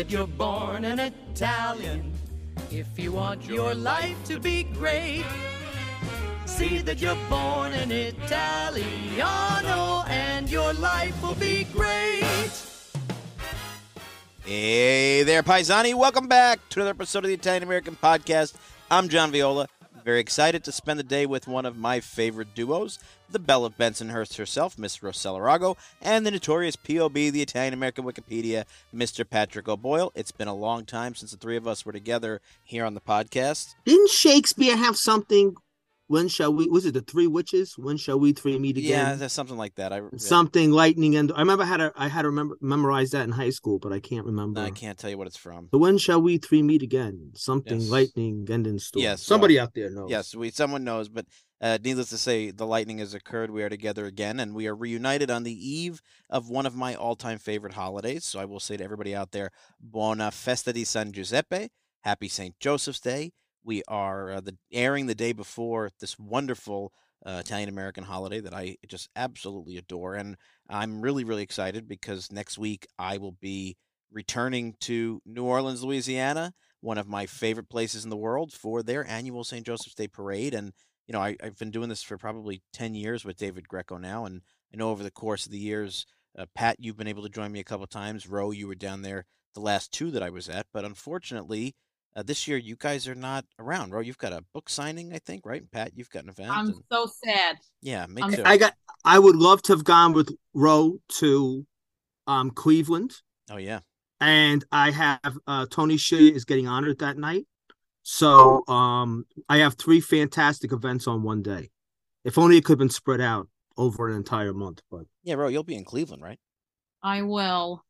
that you're born an Italian. If you want your life to be great, see that you're born an Italiano and your life will be great. Hey there, Paisani. Welcome back to another episode of the Italian American Podcast. I'm John Viola. Very excited to spend the day with one of my favorite duos, the Belle of Bensonhurst herself, Miss Rosella Rago, and the notorious POB, the Italian American Wikipedia, Mr. Patrick O'Boyle. It's been a long time since the three of us were together here on the podcast. Didn't Shakespeare have something? When shall we? Was it the Three Witches? When shall we three meet again? Yeah, there's something like that. I yeah. something lightning and I remember I had to I had to remember memorize that in high school, but I can't remember. I can't tell you what it's from. but when shall we three meet again? Something Yes. lightning and in storm. Yes, somebody well, out there knows. Yes, we someone knows, but uh, needless to say, the lightning has occurred. We are together again, and we are reunited on the eve of one of my all-time favorite holidays. So I will say to everybody out there, Buona Festa di San Giuseppe, Happy Saint Joseph's Day. We are uh, the airing the day before this wonderful uh, Italian American holiday that I just absolutely adore, and I'm really really excited because next week I will be returning to New Orleans, Louisiana one of my favorite places in the world for their annual St. Joseph's Day parade. And, you know, I, I've been doing this for probably 10 years with David Greco now. And I know over the course of the years, uh, Pat, you've been able to join me a couple times. Ro, you were down there the last two that I was at. But unfortunately, uh, this year you guys are not around. Ro, you've got a book signing, I think, right? Pat, you've got an event. I'm and- so sad. yeah, me I'm- too. I got. I would love to have gone with Ro to um Cleveland, oh, yeah. and I have uh Tony Shea is getting honored that night. So um I have three fantastic events on one day. If only it could have been spread out over an entire month, but Yeah, Ro, you'll be in Cleveland, right? I will.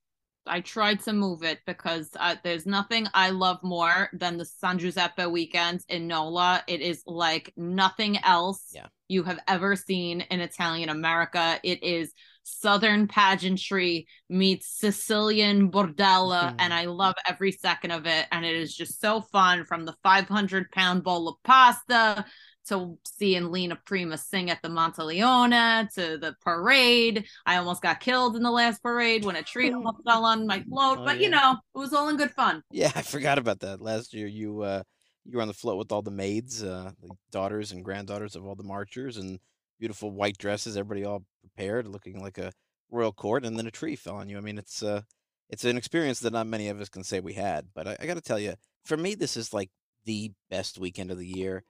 I tried to move it because uh, there's nothing I love more than the San Giuseppe weekends in NOLA. It is like nothing else Yeah. you have ever seen in Italian America. It is Southern pageantry meets Sicilian bordella, Mhm. and I love every second of it. And it is just so fun from the 500 pound bowl of pasta to seeing Lena Prima sing at the Monteleone to the parade. I almost got killed in the last parade when a tree almost fell on my float, Oh, but yeah. you know, it was all in good fun. Yeah, I forgot about that. Last year, you uh, you were on the float with all the maids, uh, the daughters and granddaughters of all the marchers, and beautiful white dresses. Everybody all prepared, looking like a royal court, and then a tree fell on you. I mean, it's uh, it's an experience that not many of us can say we had. But I, I got to tell you, for me, this is like the best weekend of the year.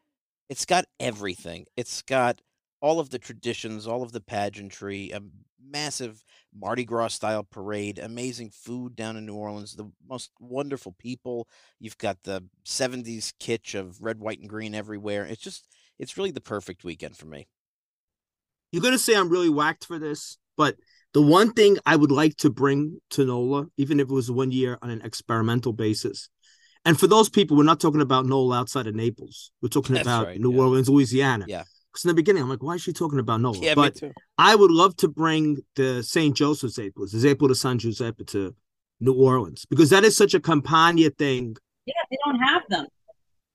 It's got everything. It's got all of the traditions, all of the pageantry, a massive Mardi Gras style parade, amazing food down in New Orleans, the most wonderful people. You've got the 70s kitsch of red, white, and green everywhere. It's just, it's really the perfect weekend for me. you're gonna say I'm really whacked for this, but the one thing I would like to bring to NOLA, even if it was one year on an experimental basis, and for those people, we're not talking about Nola outside of Naples. We're talking That's about right, New yeah. Orleans, Louisiana. Yeah. Because in the beginning, I'm like, why is she talking about Nola? Yeah, but me too. I would love to bring the St. Joseph's Aples, the Zeppole de San Giuseppe to New Orleans because that is such a Campania thing. Yeah, they don't have them.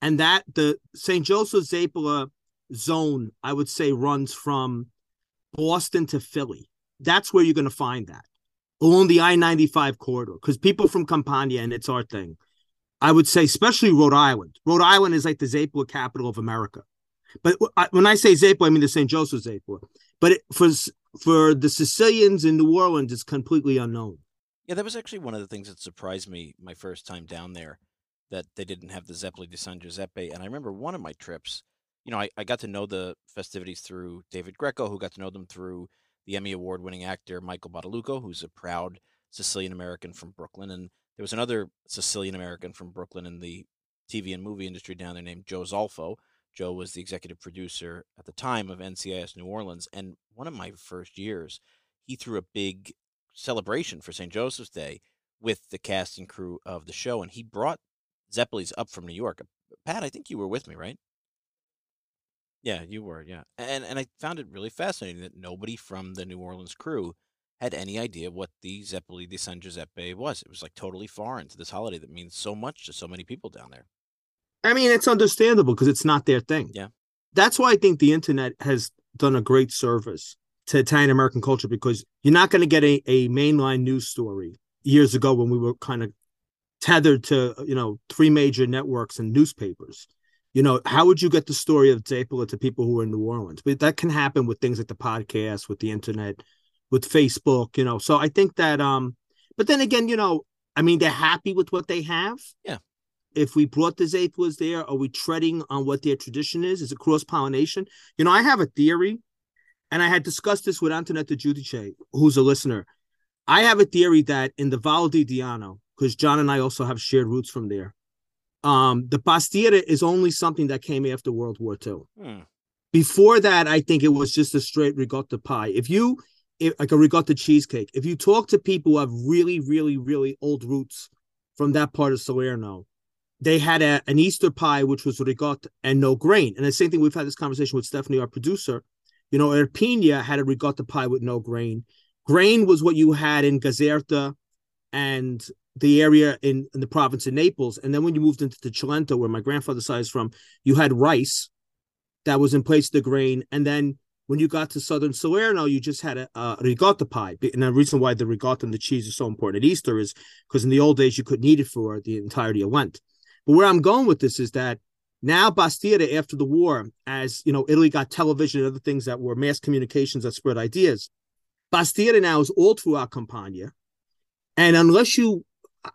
And that the St. Joseph's Zapola uh, zone, I would say, runs from Boston to Philly. That's where you're going to find that along the I 95 corridor because people from Campania and it's our thing. I would say, especially Rhode Island. Rhode Island is like the Zapola capital of America. But when I say Zapola, I mean the St. Joseph Zapola. But it, for for the Sicilians in New Orleans, it's completely unknown. Yeah, that was actually one of the things that surprised me my first time down there that they didn't have the Zeppoli di San Giuseppe. And I remember one of my trips, you know, I, I got to know the festivities through David Greco, who got to know them through the Emmy Award winning actor Michael Badalucco, who's a proud Sicilian American from Brooklyn. And there was another Sicilian American from Brooklyn in the TV and movie industry down there named Joe Zolfo. Joe was the executive producer at the time of NCIS New Orleans. And one of my first years, he threw a big celebration for St. Joseph's Day with the cast and crew of the show. And he brought Zeppelis up from New York. Pat, I think you were with me, right? Yeah, you were, yeah. And and I found it really fascinating that nobody from the New Orleans crew had any idea what the Zeppoli di San Giuseppe was. It was like totally foreign to this holiday that means so much to so many people down there. I mean, it's understandable because it's not their thing. Yeah. That's why I think the internet has done a great service to Italian American culture because you're not going to get a, a mainline news story years ago when we were kind of tethered to uh, you know three major networks and newspapers. You know, how would you get the story of Zeppola to people who are in New Orleans? But that can happen with things like the podcast, with the internet, with Facebook. You know, so I think that. um But then again, you know, I mean, they're happy with what they have. Yeah. If we brought the Zeppolas there, are we treading on what their tradition is? Is it cross pollination? You know, I have a theory, and I had discussed this with Antonetta Giudice, who's a listener. I have a theory that in the Val di Diano, because John and I also have shared roots from there, um, the pastiera is only something that came after World War II. Hmm. Before that, I think it was just a straight ricotta pie. If you if, like a ricotta cheesecake, if you talk to people who have really, really, really old roots from that part of Salerno, they had a, an Easter pie which was ricotta and no grain. And the same thing we've had this conversation with Stephanie, our producer. You know, Irpinia had a ricotta pie with no grain. Grain was what you had in Caserta and the area in, in the province of Naples. And then when you moved into the Cilento, where my grandfather's side is from, you had rice that was in place of the grain. And then when you got to southern Salerno, you just had a, a pie. And the reason why the ricotta and the cheese is so important at Easter is because in the old days you couldn't eat it for the entirety of Lent. But where I'm going with this is that now pastiera, after the war, as you know, Italy got television and other things that were mass communications that spread ideas. pastiera now is all throughout Campania. And unless you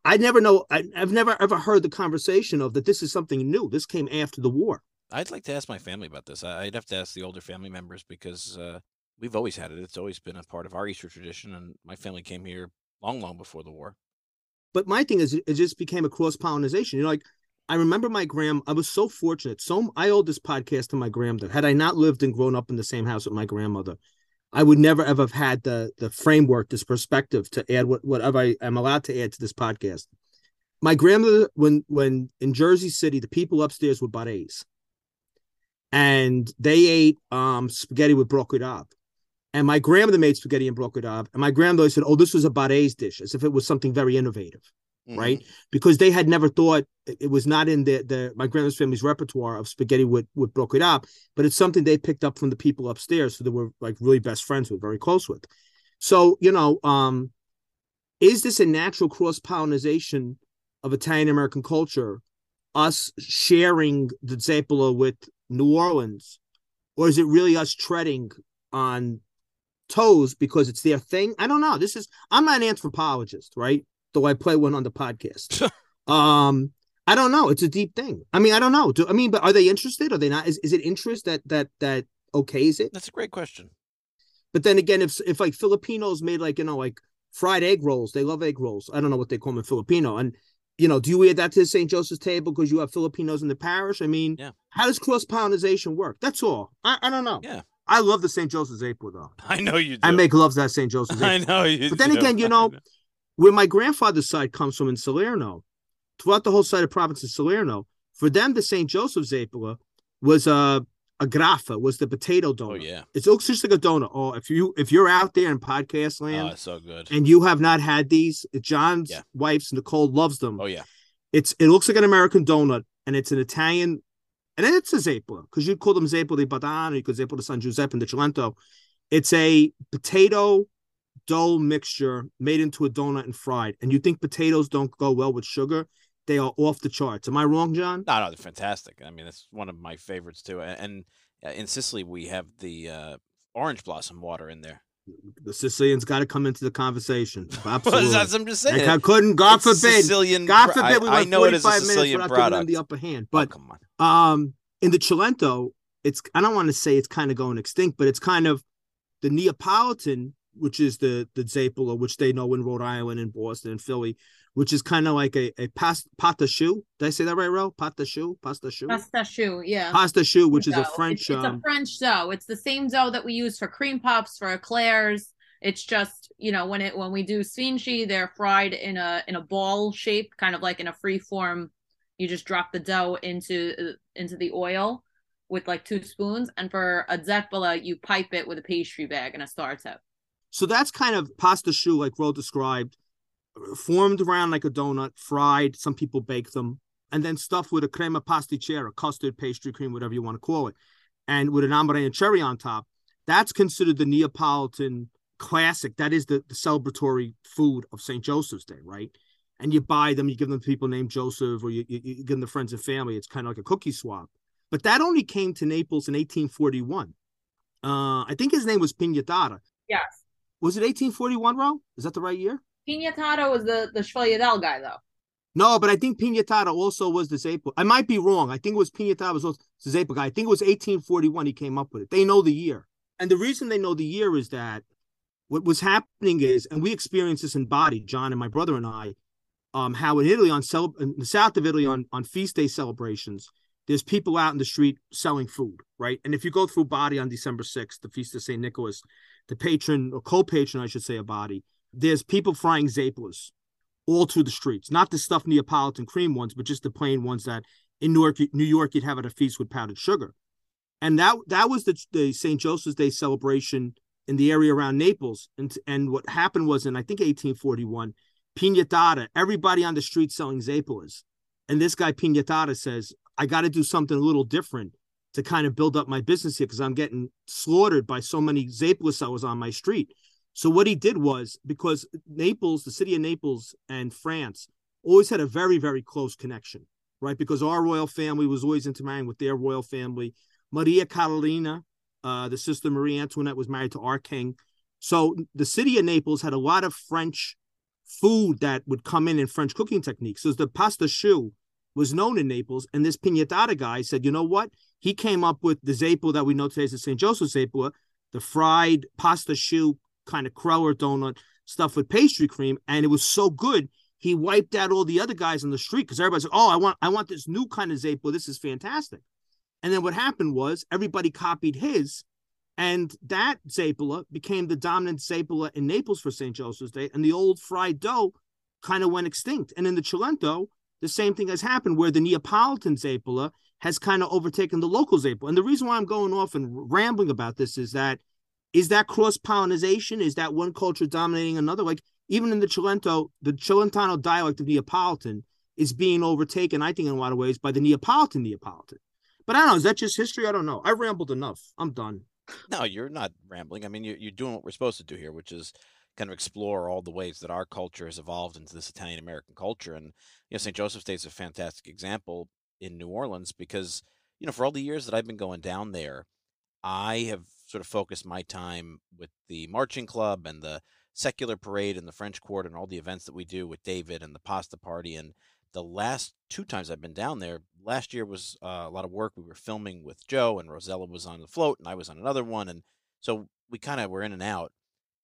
I never know I, I've never ever heard the conversation of that this is something new. This came after the war. I'd like to ask my family about this. I'd have to ask the older family members because uh, we've always had it. It's always been a part of our Easter tradition, and my family came here long, long before the war. But my thing is, it just became a cross pollination. You know, like I remember my gram. I was so fortunate. So I owe this podcast to my grandmother. Had I not lived and grown up in the same house with my grandmother, I would never ever have had the the framework, this perspective to add what whatever I am allowed to add to this podcast. My grandmother, when when in Jersey City, the people upstairs were barets, and they ate um spaghetti with broccoli rabe. And my grandmother made spaghetti and broccoli rabe, and my grandmother said, "Oh, this was a baret's dish," as if it was something very innovative Mhm. right? Because they had never thought it was not in the, the my grandmother's family's repertoire of spaghetti with with broccoli rabe, but it's something they picked up from the people upstairs who they were like really best friends with, very close with. So you know, um, is this a natural cross pollination of Italian American culture? Us sharing the Zeppola with New Orleans, or is it really us treading on toes because it's their thing? I don't know. This is I'm not an anthropologist, right? Though I play one on the podcast. um, I don't know. It's a deep thing. I mean, I don't know. Do, I mean, but are they interested? Are they not? Is, is it interest that that that okays it? That's a great question. But then again, if if like Filipinos made like you know like fried egg rolls, they love egg rolls. I don't know what they call them in Filipino. And you know, do you add that to the St. Joseph's table because you have Filipinos in the parish? I mean, Yeah. How does cross pollination work? That's all. I, I don't know. Yeah. I love the St. Joseph's April though. I know you do. I make love to that St. Joseph's I know you But then do. again, you I know, where my grandfather's side comes from in Salerno, throughout the whole side of province of Salerno, for them the St. Joseph's April was a a graffa, was the potato oh, donut. Oh yeah. It looks just like a donut. Oh, if you if you're out there in podcast Oh, land it's so good. and you have not had these, John's Yeah. wife's Nicole loves them. Oh yeah. It's it looks like an American donut, and it's an Italian, and it's a zeppola because you'd call them zeppola di Badano, you could zeppola di San Giuseppe and the Cilento. It's a potato dough mixture made into a donut and fried. And you think potatoes don't go well with sugar? They are off the charts. Am I wrong, John? No, no, they're fantastic. I mean, it's one of my favorites too. And, and in Sicily, we have the uh, orange blossom water in there. The Sicilians got to come into the conversation. Well, Absolutely. that's- I'm just saying. Like, I couldn't. God it's forbid. Sicilian. God forbid we I, I went know it is a 45 minutes Sicilian product. the upper hand. Oh, But on. um, in the Cilento, it's I don't want to say it's kind of going extinct, but it's kind of the Neapolitan, which is the the Zeppola, which they know in Rhode Island and Boston and Philly, which is kind of like a a pas, pata choux. Did I say that right, Ro? Pata choux, pasta choux, Pasta choux, yeah. pasta choux, which is a. French. It's, it's a um, French dough. It's the same dough that we use for cream puffs, for eclairs. It's just you know when it when we do sfinci, they're fried in a in a ball shape, kind of like in a free form. You just drop the dough into uh, into the oil with like two spoons, and for a zeppola, you pipe it with a pastry bag and a star tip. So that's kind of pasta choux, like Ro described, formed around like a donut, fried. Some people bake them, and then stuffed with a crema pasticcera, custard, pastry cream, whatever you want to call it, and with an amarena and cherry on top. That's considered the Neapolitan classic. That is the, the celebratory food of St. Joseph's Day, right? and you buy them, you give them to people named Joseph, or you, you, you give them to friends and family. It's kind of like a cookie swap. But that only came to Naples in 1841. Uh, I think his name was Pignatata. Yes. Was it 1841, Ro? Is that the right year? Pignatata was the the Chevalier guy, though. No, but I think Pignatata also was the Zapo. I might be wrong. I think it was Pignatata was also the Zapo guy. I think it was 1841 he came up with it. They know the year. And the reason they know the year is that what was happening is, and we experienced this in Bari, John and my brother and I, um, how in Italy on cel- in the south of Italy on, on feast day celebrations, there's people out in the street selling food, right? And if you go through Bari on December 6th, the feast of St. Nicholas, the patron or co-patron, I should say, of Bari, there's people frying zapolas all through the streets, not the stuffed Neapolitan cream ones, but just the plain ones that in New York, New York you'd have at a feast with powdered sugar. And that that was the, the St. Joseph's Day celebration in the area around Naples. And, and what happened was in, I think, 1841, Pignatata, everybody on the street selling zapolas. And this guy, Pignatata, says, I got to do something a little different to kind of build up my business here because I'm getting slaughtered by so many zapola sellers on my street. So what he did was because Naples, the city of Naples and France always had a very, very close connection, right? Because our royal family was always intermarrying with their royal family. Maria Carolina, uh, the sister Marie Antoinette, was married to our king. So the city of Naples had a lot of French food that would come in in French cooking techniques. So the pasta choux was known in Naples, and this Pignatata guy said, you know what? He came up with the zapo that we know today as the St. Joseph zapo, the fried pasta choux kind of cruller donut stuff with pastry cream, and it was so good. He wiped out all the other guys on the street because everybody's like, "Oh, I want, I want this new kind of zapo. This is fantastic." And then what happened was everybody copied his, and that zapola became the dominant zapola in Naples for St. Joseph's Day, and the old fried dough kind of went extinct. And in the Cilento, the same thing has happened where the Neapolitan zapola has kind of overtaken the local zapola. And the reason why I'm going off and rambling about this is that is that cross pollination? Is that one culture dominating another? Like even in the Cilento, the Cilentano dialect of Neapolitan is being overtaken, I think, in a lot of ways by the Neapolitan Neapolitan. But I don't know. Is that just history? I don't know. I rambled enough. I'm done. No, you're not rambling. I mean, you're, you're doing what we're supposed to do here, which is kind of explore all the ways that our culture has evolved into this Italian American culture. And, you know, St. Joseph's Day is a fantastic example in New Orleans because, you know, for all the years that I've been going down there, I have sort of focused my time with the marching club and the secular parade and the French Quarter and all the events that we do with David and the pasta party. And the last two times I've been down there, last year was uh, a lot of work. We were filming with Joe, and Rosella was on the float, and I was on another one, and so we kind of were in and out.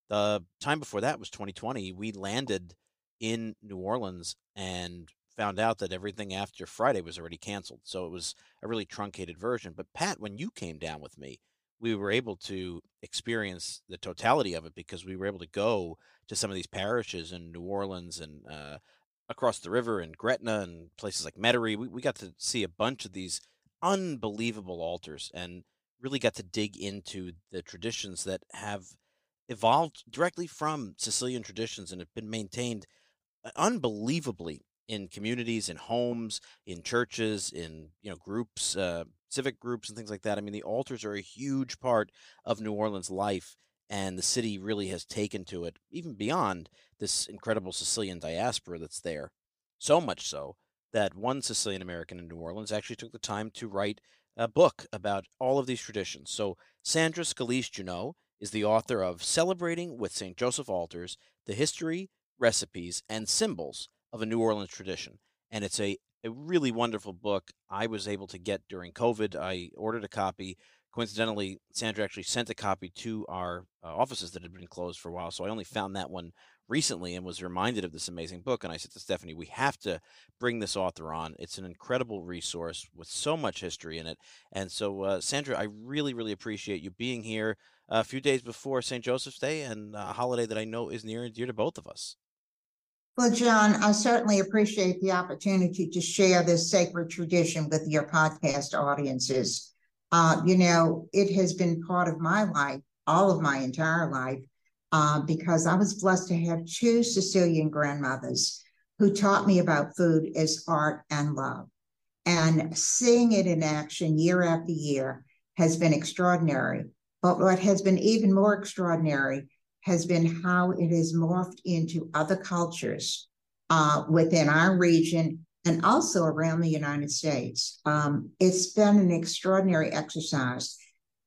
The time before that was 2020. We landed in New Orleans and found out that everything after Friday was already canceled. So it was a really truncated version. But Pat, when you came down with me, we were able to experience the totality of it because we were able to go to some of these parishes in New Orleans and uh, across the river in Gretna and places like Metairie. We, we got to see a bunch of these unbelievable altars and really got to dig into the traditions that have evolved directly from Sicilian traditions and have been maintained uh, unbelievably in communities, in homes, in churches, in you know groups, uh, civic groups, and things like that. I mean, the altars are a huge part of New Orleans life, and the city really has taken to it, even beyond this incredible Sicilian diaspora that's there. So much so that one Sicilian American in New Orleans actually took the time to write a book about all of these traditions. So Sandra Scalise Juneau is the author of Celebrating with St. Joseph Altars: The History, Recipes, and Symbols of a New Orleans Tradition. And it's a, a really wonderful book I was able to get during COVID. I ordered a copy. Coincidentally, Sandra actually sent a copy to our uh, offices that had been closed for a while. So I only found that one recently and was reminded of this amazing book. And I said to Stephanie, we have to bring this author on. It's an incredible resource with so much history in it. And so, uh, Sandra, I really, really appreciate you being here a few days before St. Joseph's Day and a holiday that I know is near and dear to both of us. Well, John, I certainly appreciate the opportunity to share this sacred tradition with your podcast audiences. Uh, you know, it has been part of my life, all of my entire life, uh, because I was blessed to have two Sicilian grandmothers who taught me about food as art and love. And seeing it in action year after year has been extraordinary. But what has been even more extraordinary has been how it has morphed into other cultures uh, within our region and also around the United States. Um, it's been an extraordinary exercise.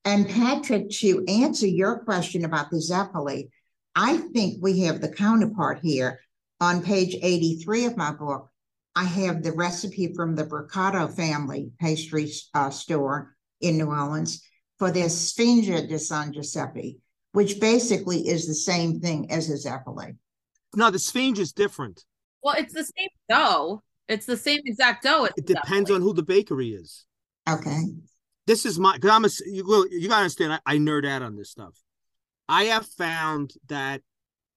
And Patrick, to answer your question about the Zeppoli, I think we have the counterpart here. On page 83 of my book, I have the recipe from the Brocato family pastry uh, store in New Orleans for their Sfinge di San Giuseppe, which basically is the same thing as a Zeppoli. No, the Sfinge is different. Well, it's the same dough. It's the same exact dough. It depends on who the bakery is. Okay. This is my because I'm a you, you gotta understand I, I nerd out on this stuff. I have found that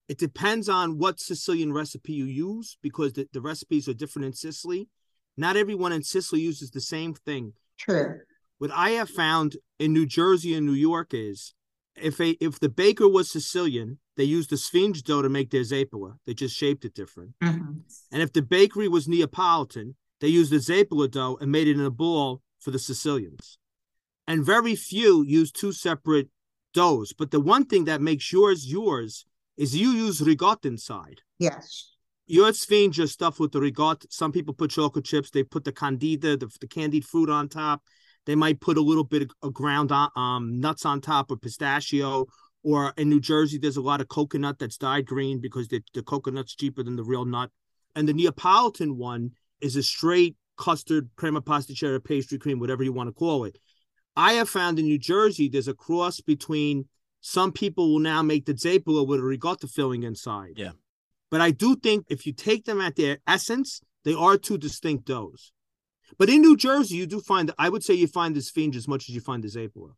it depends on what Sicilian recipe you use because the, the recipes are different in Sicily. Not everyone in Sicily uses the same thing. True. What I have found in New Jersey and New York is if a if the baker was Sicilian, they used the Sfinge dough to make their zeppola. They just shaped it different. Mm-hmm. And if the bakery was Neapolitan, they used the zeppola dough and made it in a ball for the Sicilians. And very few use two separate doughs. But the one thing that makes yours yours is you use ricotta inside. Yes. Your Sfinge is stuffed with the ricotta. Some people put chocolate chips. They put the canditi, the, the candied fruit on top. They might put a little bit of ground um, nuts on top or pistachio. Or in New Jersey, there's a lot of coconut that's dyed green because the, the coconut's cheaper than the real nut. And the Neapolitan one is a straight custard, crema pasticcera, pastry cream, whatever you want to call it. I have found in New Jersey there's a cross between some people will now make the zeppola with a ricotta filling inside. Yeah. But I do think if you take them at their essence, they are two distinct doughs. But in New Jersey, you do find, I would say you find the Sfinge as much as you find the zeppola.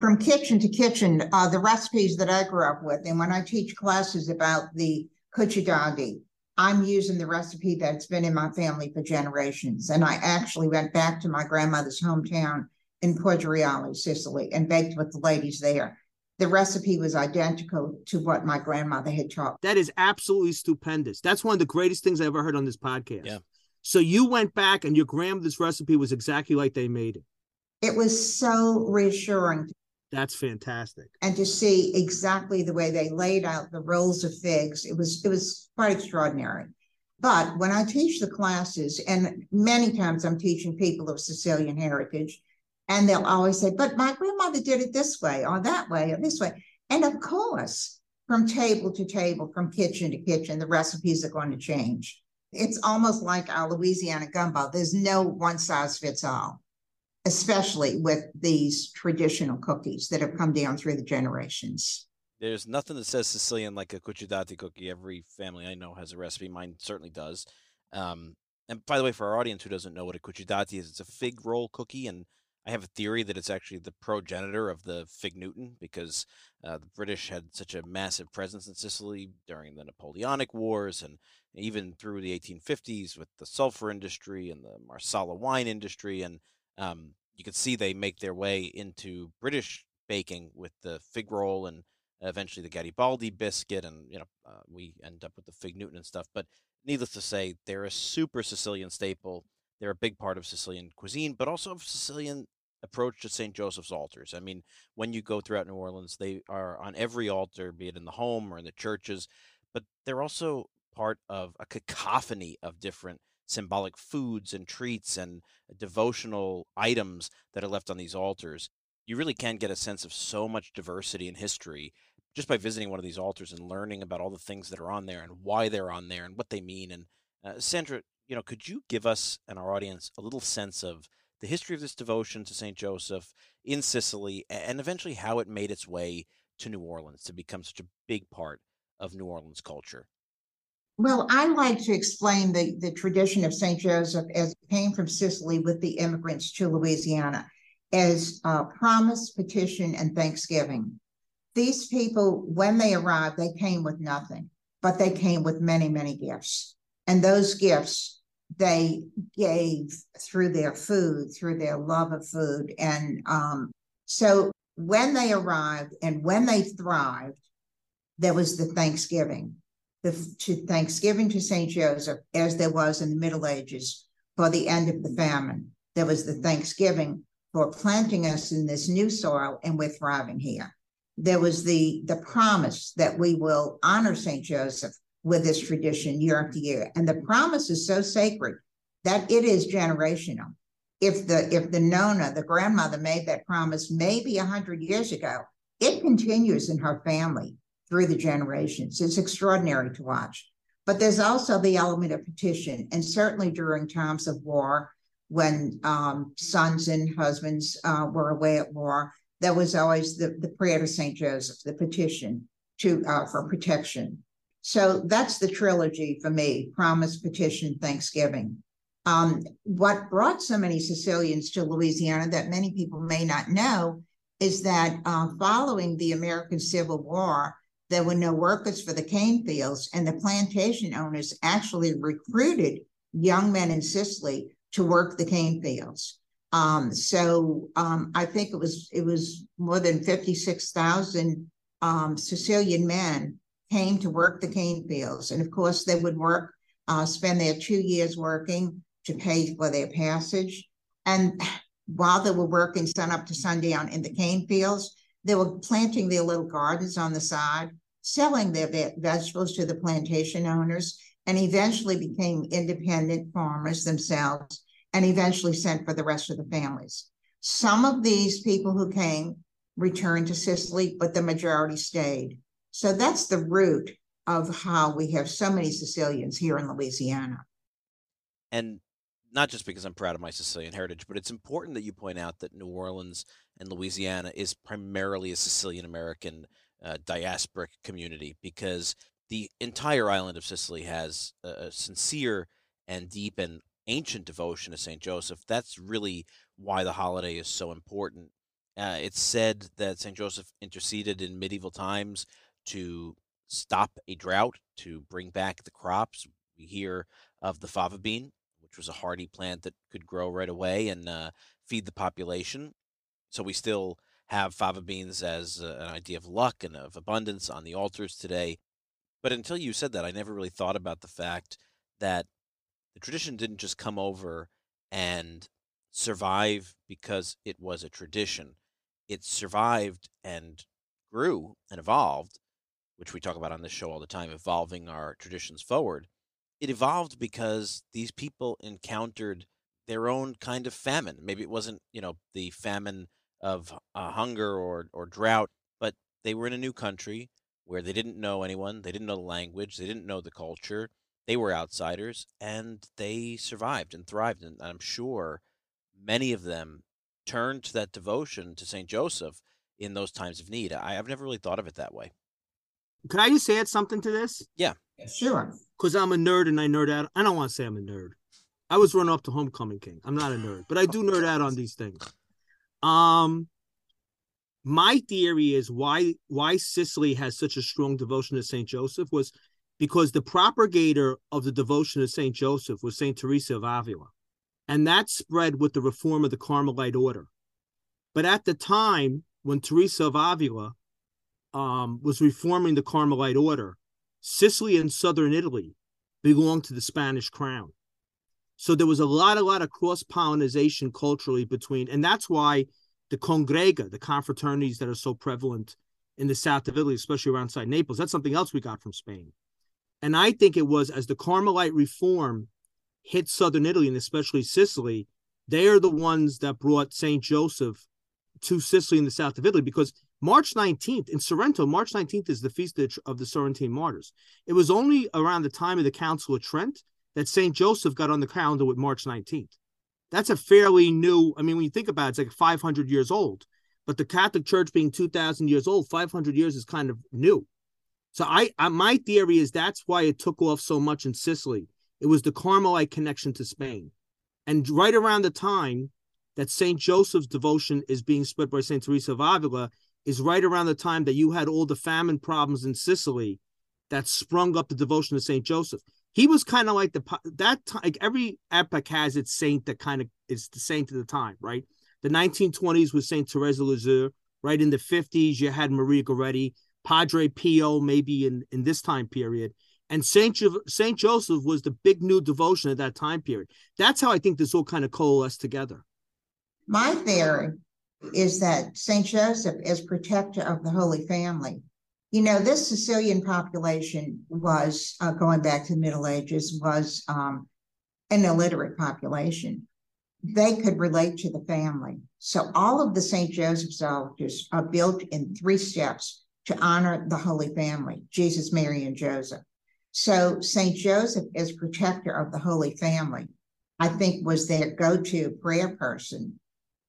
From kitchen to kitchen, uh, the recipes that I grew up with, and when I teach classes about the cuccidati, I'm using the recipe that's been in my family for generations. And I actually went back to my grandmother's hometown in Reale, Sicily, and baked with the ladies there. The recipe was identical to what my grandmother had taught. That is absolutely stupendous. That's one of the greatest things I ever heard on this podcast. Yeah. So you went back and your grandmother's recipe was exactly like they made it. It was so reassuring. That's fantastic. And to see exactly the way they laid out the rolls of figs, it was it was quite extraordinary. But when I teach the classes, and many times I'm teaching people of Sicilian heritage, and they'll always say, but my grandmother did it this way or that way or this way. And of course, from table to table, from kitchen to kitchen, the recipes are going to change. It's almost like our Louisiana gumbo. There's no one size fits all, especially with these traditional cookies that have come down through the generations. There's nothing that says Sicilian like a cuccidati cookie. Every family I know has a recipe. Mine certainly does. Um, and by the way, for our audience who doesn't know what a cuccidati is, it's a fig roll cookie, and I have a theory that it's actually the progenitor of the fig Newton because uh, the British had such a massive presence in Sicily during the Napoleonic Wars and even through the 1850s with the sulfur industry and the Marsala wine industry. And um, you can see they make their way into British baking with the fig roll and eventually the Garibaldi biscuit. And, you know, uh, we end up with the fig Newton and stuff. But needless to say, they're a super Sicilian staple. They're a big part of Sicilian cuisine, but also of Sicilian approach to St. Joseph's altars. I mean, when you go throughout New Orleans, they are on every altar, be it in the home or in the churches, but they're also part of a cacophony of different symbolic foods and treats and devotional items that are left on these altars. You really can get a sense of so much diversity in history just by visiting one of these altars and learning about all the things that are on there and why they're on there and what they mean. And uh, Sandra, you know, could you give us and our audience a little sense of the history of this devotion to St. Joseph in Sicily, and eventually how it made its way to New Orleans to become such a big part of New Orleans culture? Well, I like to explain the, the tradition of St. Joseph as it came from Sicily with the immigrants to Louisiana as a promise, petition, and thanksgiving. These people, when they arrived, they came with nothing, but they came with many, many gifts. And those gifts they gave through their food, through their love of food. And um, so when they arrived and when they thrived, there was the Thanksgiving, the to Thanksgiving to Saint Joseph, as there was in the Middle Ages for the end of the famine. There was the Thanksgiving for planting us in this new soil, and we're thriving here. There was the the promise that we will honor Saint Joseph with this tradition year after year. And the promise is so sacred that it is generational. If the if the nonna, the grandmother, made that promise maybe a hundred years ago, it continues in her family through the generations. It's extraordinary to watch. But there's also the element of petition, and certainly during times of war, when um, sons and husbands uh, were away at war, there was always the, the prayer to Saint Joseph, the petition to uh, for protection. So that's the trilogy for me: promise, petition, thanksgiving. Um, what brought so many Sicilians to Louisiana that many people may not know is that uh, following the American Civil War, there were no workers for the cane fields, and the plantation owners actually recruited young men in Sicily to work the cane fields. Um, so um, I think it was it was more than fifty six thousand um, Sicilian men came to work the cane fields, and of course they would work, uh, spend their two years working to pay for their passage, and while they were working sun up to sundown in the cane fields, they were planting their little gardens on the side, selling their vegetables to the plantation owners, and eventually became independent farmers themselves, and eventually sent for the rest of the families. Some of these people who came returned to Sicily, but the majority stayed. So that's the root of how we have so many Sicilians here in Louisiana. And not just because I'm proud of my Sicilian heritage, but it's important that you point out that New Orleans and Louisiana is primarily a Sicilian American uh, diasporic community because the entire island of Sicily has a, sincere and deep and ancient devotion to St. Joseph. That's really why the holiday is so important. Uh, it's said that St. Joseph interceded in medieval times to stop a drought, to bring back the crops. We hear of the fava bean, was a hardy plant that could grow right away and uh, feed the population. So we still have fava beans as uh, an idea of luck and of abundance on the altars today. But until you said that, I never really thought about the fact that the tradition didn't just come over and survive because it was a tradition. It survived and grew and evolved, which we talk about on this show all the time, evolving our traditions forward. It evolved because these people encountered their own kind of famine. Maybe it wasn't, you know, the famine of uh, hunger or or drought, but they were in a new country where they didn't know anyone, they didn't know the language, they didn't know the culture, they were outsiders, and they survived and thrived. And I'm sure many of them turned to that devotion to Saint Joseph in those times of need. I, have never really thought of it that way. Could I just add something to this? Yeah. Sure. Because I'm a nerd and I nerd out. I don't want to say I'm a nerd. I was running up to Homecoming King. I'm not a nerd, but I do nerd out on these things. Um, my theory is why why Sicily has such a strong devotion to Saint Joseph was because the propagator of the devotion to Saint Joseph was Saint Teresa of Avila, and that spread with the reform of the Carmelite order. But at the time when Teresa of Avila um, was reforming the Carmelite order, Sicily and southern Italy belonged to the Spanish crown. So there was a lot, a lot of cross pollination culturally between, and that's why the congrega, the confraternities that are so prevalent in the south of Italy, especially around side Naples, that's something else we got from Spain. And I think it was as the Carmelite reform hit southern Italy and especially Sicily, they are the ones that brought Saint Joseph to Sicily in the south of Italy because March 19th in Sorrento, March 19th is the feast of the Sorrentine martyrs. It was only around the time of the Council of Trent that St. Joseph got on the calendar with March 19th. That's a fairly new, I mean, when you think about it, it's like 500 years old. But the Catholic Church being 2,000 years old, 500 years is kind of new. So I, I, my theory is that's why it took off so much in Sicily. It was the Carmelite connection to Spain. And right around the time that St. Joseph's devotion is being spread by St. Teresa of Avila is right around the time that you had all the famine problems in Sicily that sprung up the devotion to St. Joseph. He was kind of like the that time like every epoch has its saint that kind of is the saint of the time right? The 1920s was saint teresa lisieux right? In the 50s you had maria goretti padre pio maybe in in this time period. And saint jo- saint joseph was the big new devotion at that time period. That's how i think this all kind of coalesced together. My theory is that saint joseph is protector of the holy family You know, this Sicilian population was, uh, going back to the Middle Ages, was um, an illiterate population. They could relate to the family. So all of the St. Joseph's altars are built in three steps to honor the Holy Family, Jesus, Mary, and Joseph. So St. Joseph, as protector of the Holy Family, I think was their go-to prayer person.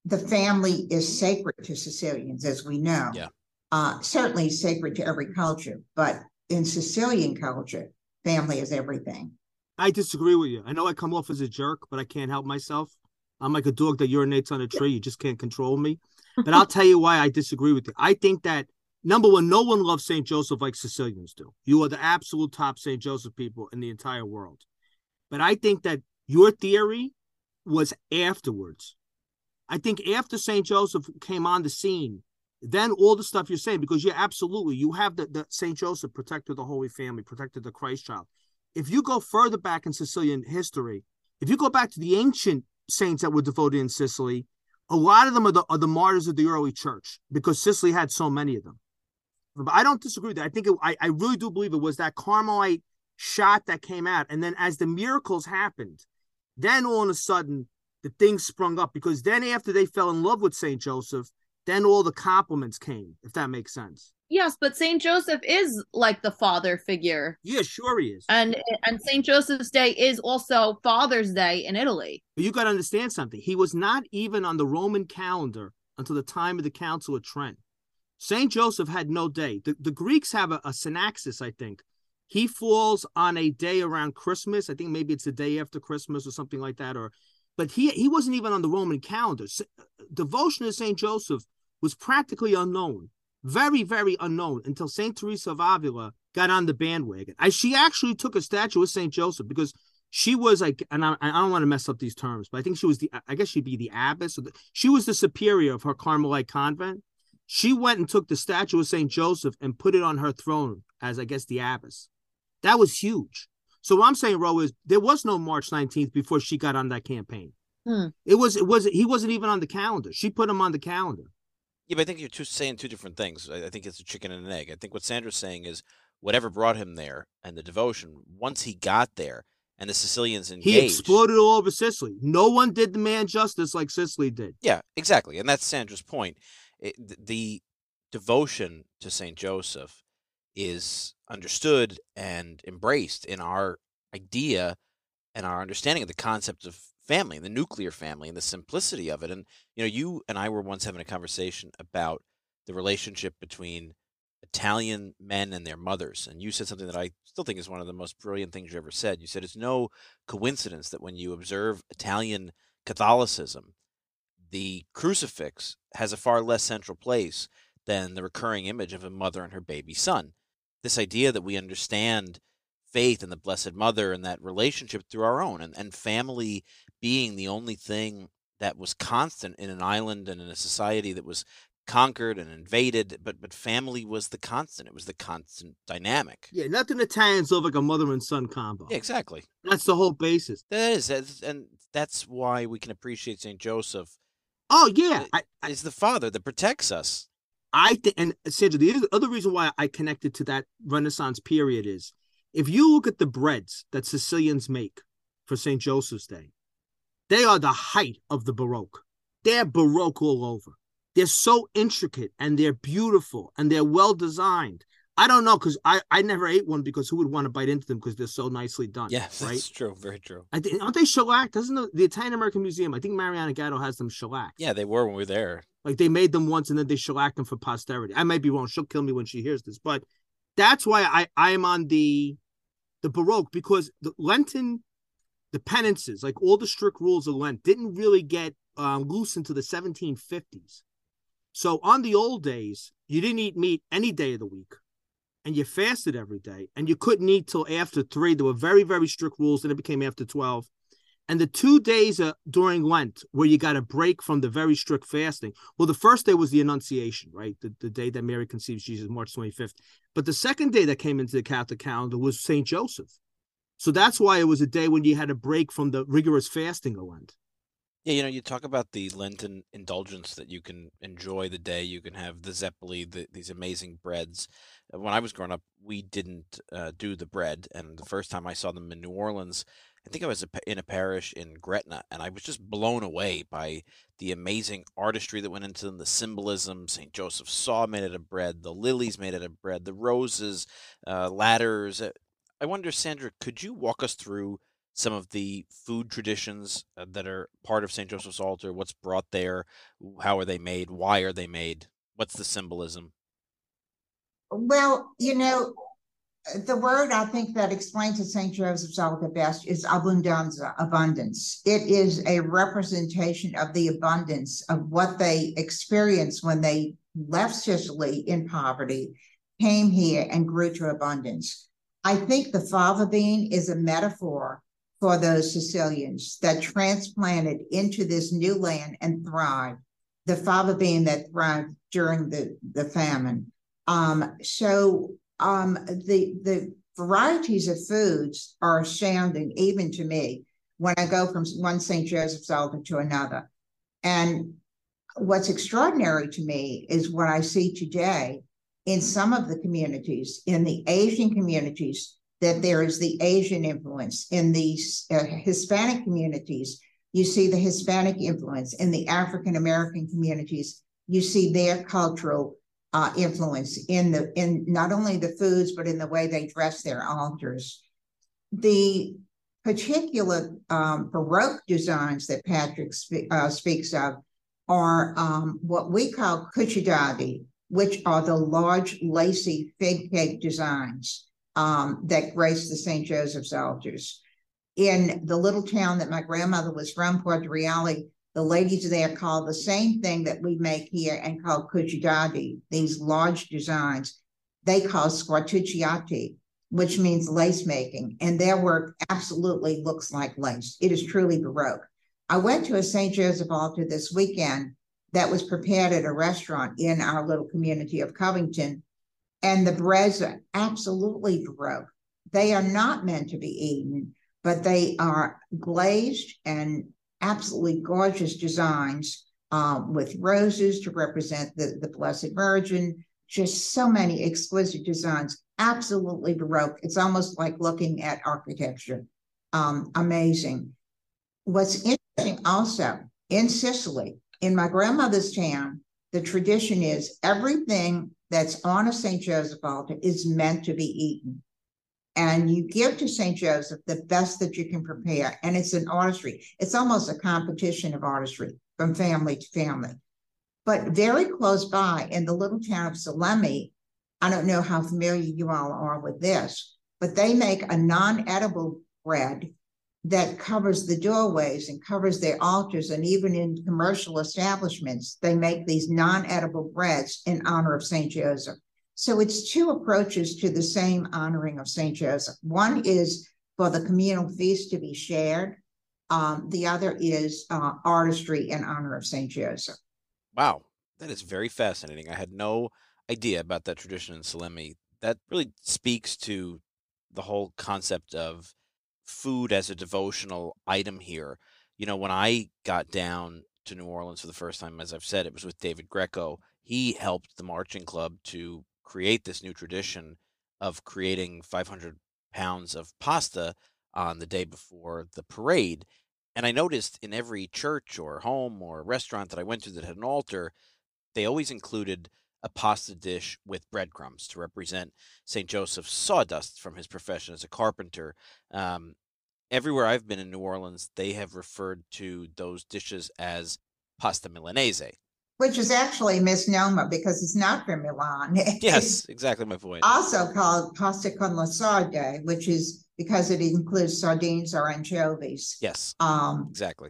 The family is sacred to Sicilians, as we know. Yeah. Uh, certainly sacred to every culture, but in Sicilian culture, family is everything. I disagree with you. I know I come off as a jerk, but I can't help myself. I'm like a dog that urinates on a tree. You just can't control me. But I'll tell you why I disagree with you. I think that number one, no one loves St. Joseph like Sicilians do. You are the absolute top St. Joseph people in the entire world. But I think that your theory was afterwards. I think after St. Joseph came on the scene, then all the stuff you're saying, because you're absolutely, you have the, the St. Joseph protected the Holy Family, protected the Christ child. If you go further back in Sicilian history, if you go back to the ancient saints that were devoted in Sicily, a lot of them are the, are the martyrs of the early church because Sicily had so many of them. But I don't disagree with that. I think it, I, I really do believe it was that Carmelite shot that came out. And then as the miracles happened, then all of a sudden the things sprung up because then after they fell in love with St. Joseph, then all the compliments came, if that makes sense. Yes, but Saint Joseph is like the father figure. Yeah, sure he is. And and Saint Joseph's Day is also Father's Day in Italy. But you got to understand something. He was not even on the Roman calendar until the time of the Council of Trent. Saint Joseph had no day. The, the Greeks have a, a synaxis, I think. He falls on a day around Christmas. I think maybe it's the day after Christmas or something like that. Or, but he he wasn't even on the Roman calendar. Uh, devotion to Saint Joseph was practically unknown very, very unknown until Saint Teresa of Avila got on the bandwagon. I, she actually took a statue of Saint Joseph because she was like, and I, I don't want to mess up these terms, but I think she was the, I guess she'd be the abbess. The, she was the superior of her Carmelite convent. She went and took the statue of Saint Joseph and put it on her throne as, I guess, the abbess. That was huge. So what I'm saying, Ro, is there was no March 19th before she got on that campaign. Hmm. It was, it was, he wasn't even on the calendar. She put him on the calendar. Yeah, but I think you're two, saying two different things. I, I think it's a chicken and an egg. I think what Sandra's saying is whatever brought him there and the devotion, once he got there and the Sicilians engaged. He exploded all over Sicily. No one did the man justice like Sicily did. Yeah, exactly. And that's Sandra's point. It, the devotion to St. Joseph is understood and embraced in our idea and our understanding of the concept of family, the nuclear family, and the simplicity of it. And you know, you and I were once having a conversation about the relationship between Italian men and their mothers, and you said something that I still think is one of the most brilliant things you ever said. You said it's no coincidence that when you observe Italian Catholicism, the crucifix has a far less central place than the recurring image of a mother and her baby son. This idea that we understand faith and the Blessed Mother and that relationship through our own and, and family being the only thing that was constant in an island and in a society that was conquered and invaded, but but family was the constant. It was the constant dynamic. Yeah, nothing Italians love like a mother and son combo. Yeah, exactly. That's the whole basis. That is, that's- and that's why we can appreciate Saint Joseph. Oh yeah, I, I, Is the father that protects us. I think, and Sandra, the other- reason why I connected to that Renaissance period is if you look at the breads that Sicilians make for St. Joseph's Day, they are the height of the Baroque. They're Baroque all over. They're so intricate and they're beautiful and they're well designed. I don't know because I, I never ate one because who would want to bite into them because they're so nicely done. Yes, right. that's true. Very true. I think aren't they shellac? Doesn't the, the Italian American Museum? I think Marianna Gatto has them shellac. Yeah, they were when we were there. Like they made them once and then they shellacked them for posterity. I might be wrong. She'll kill me when she hears this, but that's why I I am on the the Baroque because the Lenten, the penances, like all the strict rules of Lent, didn't really get um, loose until the 1750s. So on the old days, you didn't eat meat any day of the week, and you fasted every day, and you couldn't eat till after three. There were very very strict rules, and it became after twelve. And the two days uh, during Lent where you got a break from the very strict fasting. Well, the first day was the Annunciation, right? The, the day that Mary conceives Jesus, March 25th. But the second day that came into the Catholic calendar was St. Joseph. So that's why it was a day when you had a break from the rigorous fasting of Lent. Yeah, you know, you talk about the Lenten indulgence that you can enjoy the day. You can have the zeppoli, the, these amazing breads. Uh, When I was growing up, we didn't uh, do the bread, and the first time I saw them in New Orleans, I think I was in a parish in Gretna, and I was just blown away by the amazing artistry that went into them, the symbolism. St. Joseph saw made out of bread, the lilies made out of bread, the roses, uh, ladders. Uh, I wonder, Sandra, could you walk us through some of the food traditions uh, that are part of St. Joseph's altar? What's brought there? How are they made? Why are they made? What's the symbolism? Well, you know, the word I think that explains at St. Joseph's altar best is abundanza, abundance. It is a representation of the abundance of what they experienced when they left Sicily in poverty, came here and grew to abundance. I think the fava bean is a metaphor for those Sicilians that transplanted into this new land and thrived. The fava bean that thrived during the, the famine. Um, so um, the the varieties of foods are astounding, even to me, when I go from one St. Joseph's altar to another. And what's extraordinary to me is what I see today in some of the communities, in the Asian communities, that there is the Asian influence. In the uh, Hispanic communities, you see the Hispanic influence. In the African American communities, you see their cultural uh, influence in the in not only the foods but in the way they dress their altars. The particular um, Baroque designs that Patrick spe- uh, speaks of are um, what we call cuccidati, which are the large lacy fig cake designs um, that grace the St. Joseph's altars. In the little town that my grandmother was from, Poggioreale, the ladies there call the same thing that we make here and call cuccidati, these large designs, they call squartucciati, which means lace making. And their work absolutely looks like lace. It is truly Baroque. I went to a St. Joseph altar this weekend that was prepared at a restaurant in our little community of Covington. And the breads absolutely Baroque. They are not meant to be eaten, but they are glazed and absolutely gorgeous designs um, with roses to represent the, the Blessed Virgin. Just so many exquisite designs, absolutely Baroque. It's almost like looking at architecture. Um, amazing. What's interesting also in Sicily, in my grandmother's town, the tradition is everything that's on a St. Joseph altar is meant to be eaten and you give to St. Joseph the best that you can prepare. And it's an artistry. It's almost a competition of artistry from family to family. But very close by in the little town of Salemi, I don't know how familiar you all are with this, but they make a non-edible bread that covers the doorways and covers their altars. And even in commercial establishments, they make these non-edible breads in honor of St. Joseph. So it's two approaches to the same honoring of St. Joseph. One is for the communal feast to be shared. Um, the other is uh, artistry in honor of St. Joseph. Wow, that is very fascinating. I had no idea about that tradition in Salemi. That really speaks to the whole concept of food as a devotional item here. You know, when I got down to New Orleans for the first time, as I've said, it was with David Greco. He helped the marching club to create this new tradition of creating 500 pounds of pasta on the day before the parade. And I noticed in every church or home or restaurant that I went to that had an altar, they always included a pasta dish with breadcrumbs to represent St. Joseph's sawdust from his profession as a carpenter. Um, everywhere I've been in New Orleans, they have referred to those dishes as pasta milanese. Which is actually a misnomer because it's not from Milan. Yes, exactly my point. also called pasta con le sarde, which is because it includes sardines or anchovies. Yes, Um, exactly.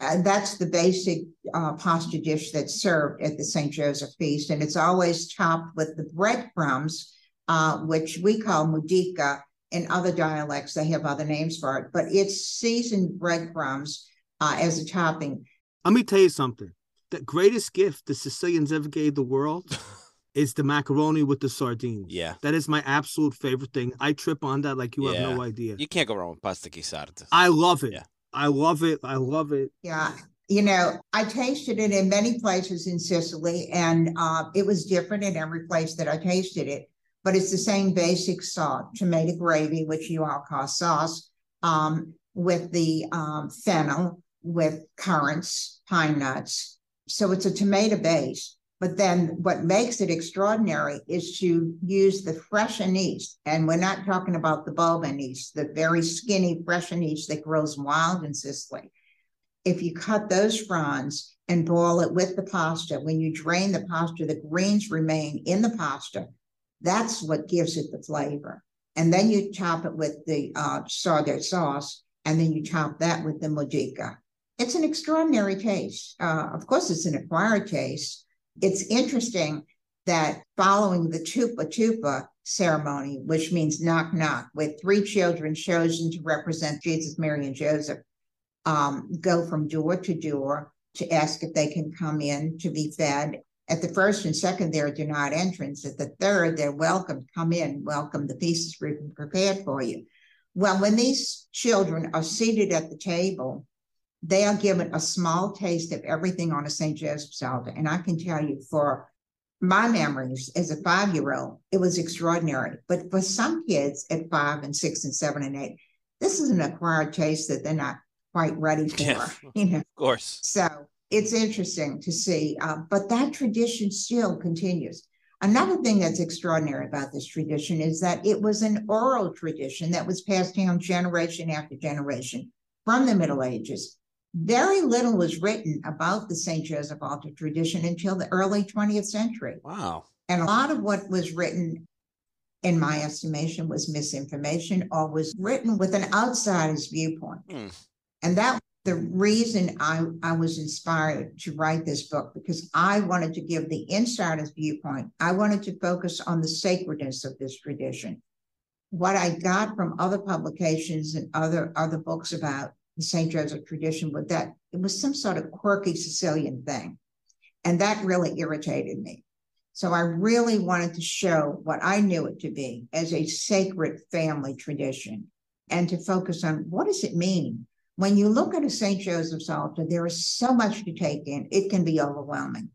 And that's the basic uh, pasta dish that's served at the St. Joseph feast, and it's always topped with the breadcrumbs, uh, which we call muddica. In other dialects, they have other names for it, but it's seasoned breadcrumbs uh, as a topping. Let me tell you something. The greatest gift the Sicilians ever gave the world is the macaroni with the sardines. Yeah. That is my absolute favorite thing. I trip on that like you have no idea. You can't go wrong with pasta chi sarda. I love it. Yeah. I love it. I love it. Yeah, You know, I tasted it in many places in Sicily, and uh, it was different in every place that I tasted it. But it's the same basic sauce, tomato gravy, which you all call sauce, um, with the um, fennel, with currants, pine nuts. So it's a tomato base. But then what makes it extraordinary is to use the fresh anise. And we're not talking about the bulb anise, the very skinny fresh anise that grows wild in Sicily if you cut those fronds and boil it with the pasta, when you drain the pasta, the greens remain in the pasta. That's what gives it the flavor. And then you top it with the uh, sardine sauce, and then you top that with the muddica. It's an extraordinary taste. Uh, of course, it's an acquired taste. It's interesting that following the tupa tupa ceremony, which means knock knock, with three children chosen to represent Jesus, Mary, and Joseph, um, go from door to door to ask if they can come in to be fed. At the first and second, they're denied entrance. At the third, they're welcome. Come in, welcome. The feast is prepared for you. Well, when these children are seated at the table, they are given a small taste of everything on a St. Joseph's altar. And I can tell you, for my memories as a five year old, it was extraordinary. But for some kids at five and six and seven and eight, this is an acquired taste that they're not quite ready for, Yeah. you know. Of course. So it's interesting to see, uh, but that tradition still continues. Another thing that's extraordinary about this tradition is that it was an oral tradition that was passed down generation after generation from the Middle Ages. Very little was written about the St. Joseph altar tradition until the early 20th century. Wow. And a lot of what was written, in my estimation, was misinformation or was written with an outsider's viewpoint. Hmm. And that the reason I, I was inspired to write this book because I wanted to give the insider's viewpoint. I wanted to focus on the sacredness of this tradition. What I got from other publications and other other books about the St. Joseph tradition was that it was some sort of quirky Sicilian thing. And that really irritated me. So I really wanted to show what I knew it to be as a sacred family tradition and to focus on what does it mean? When you look at a St. Joseph's altar, there is so much to take in, it can be overwhelming.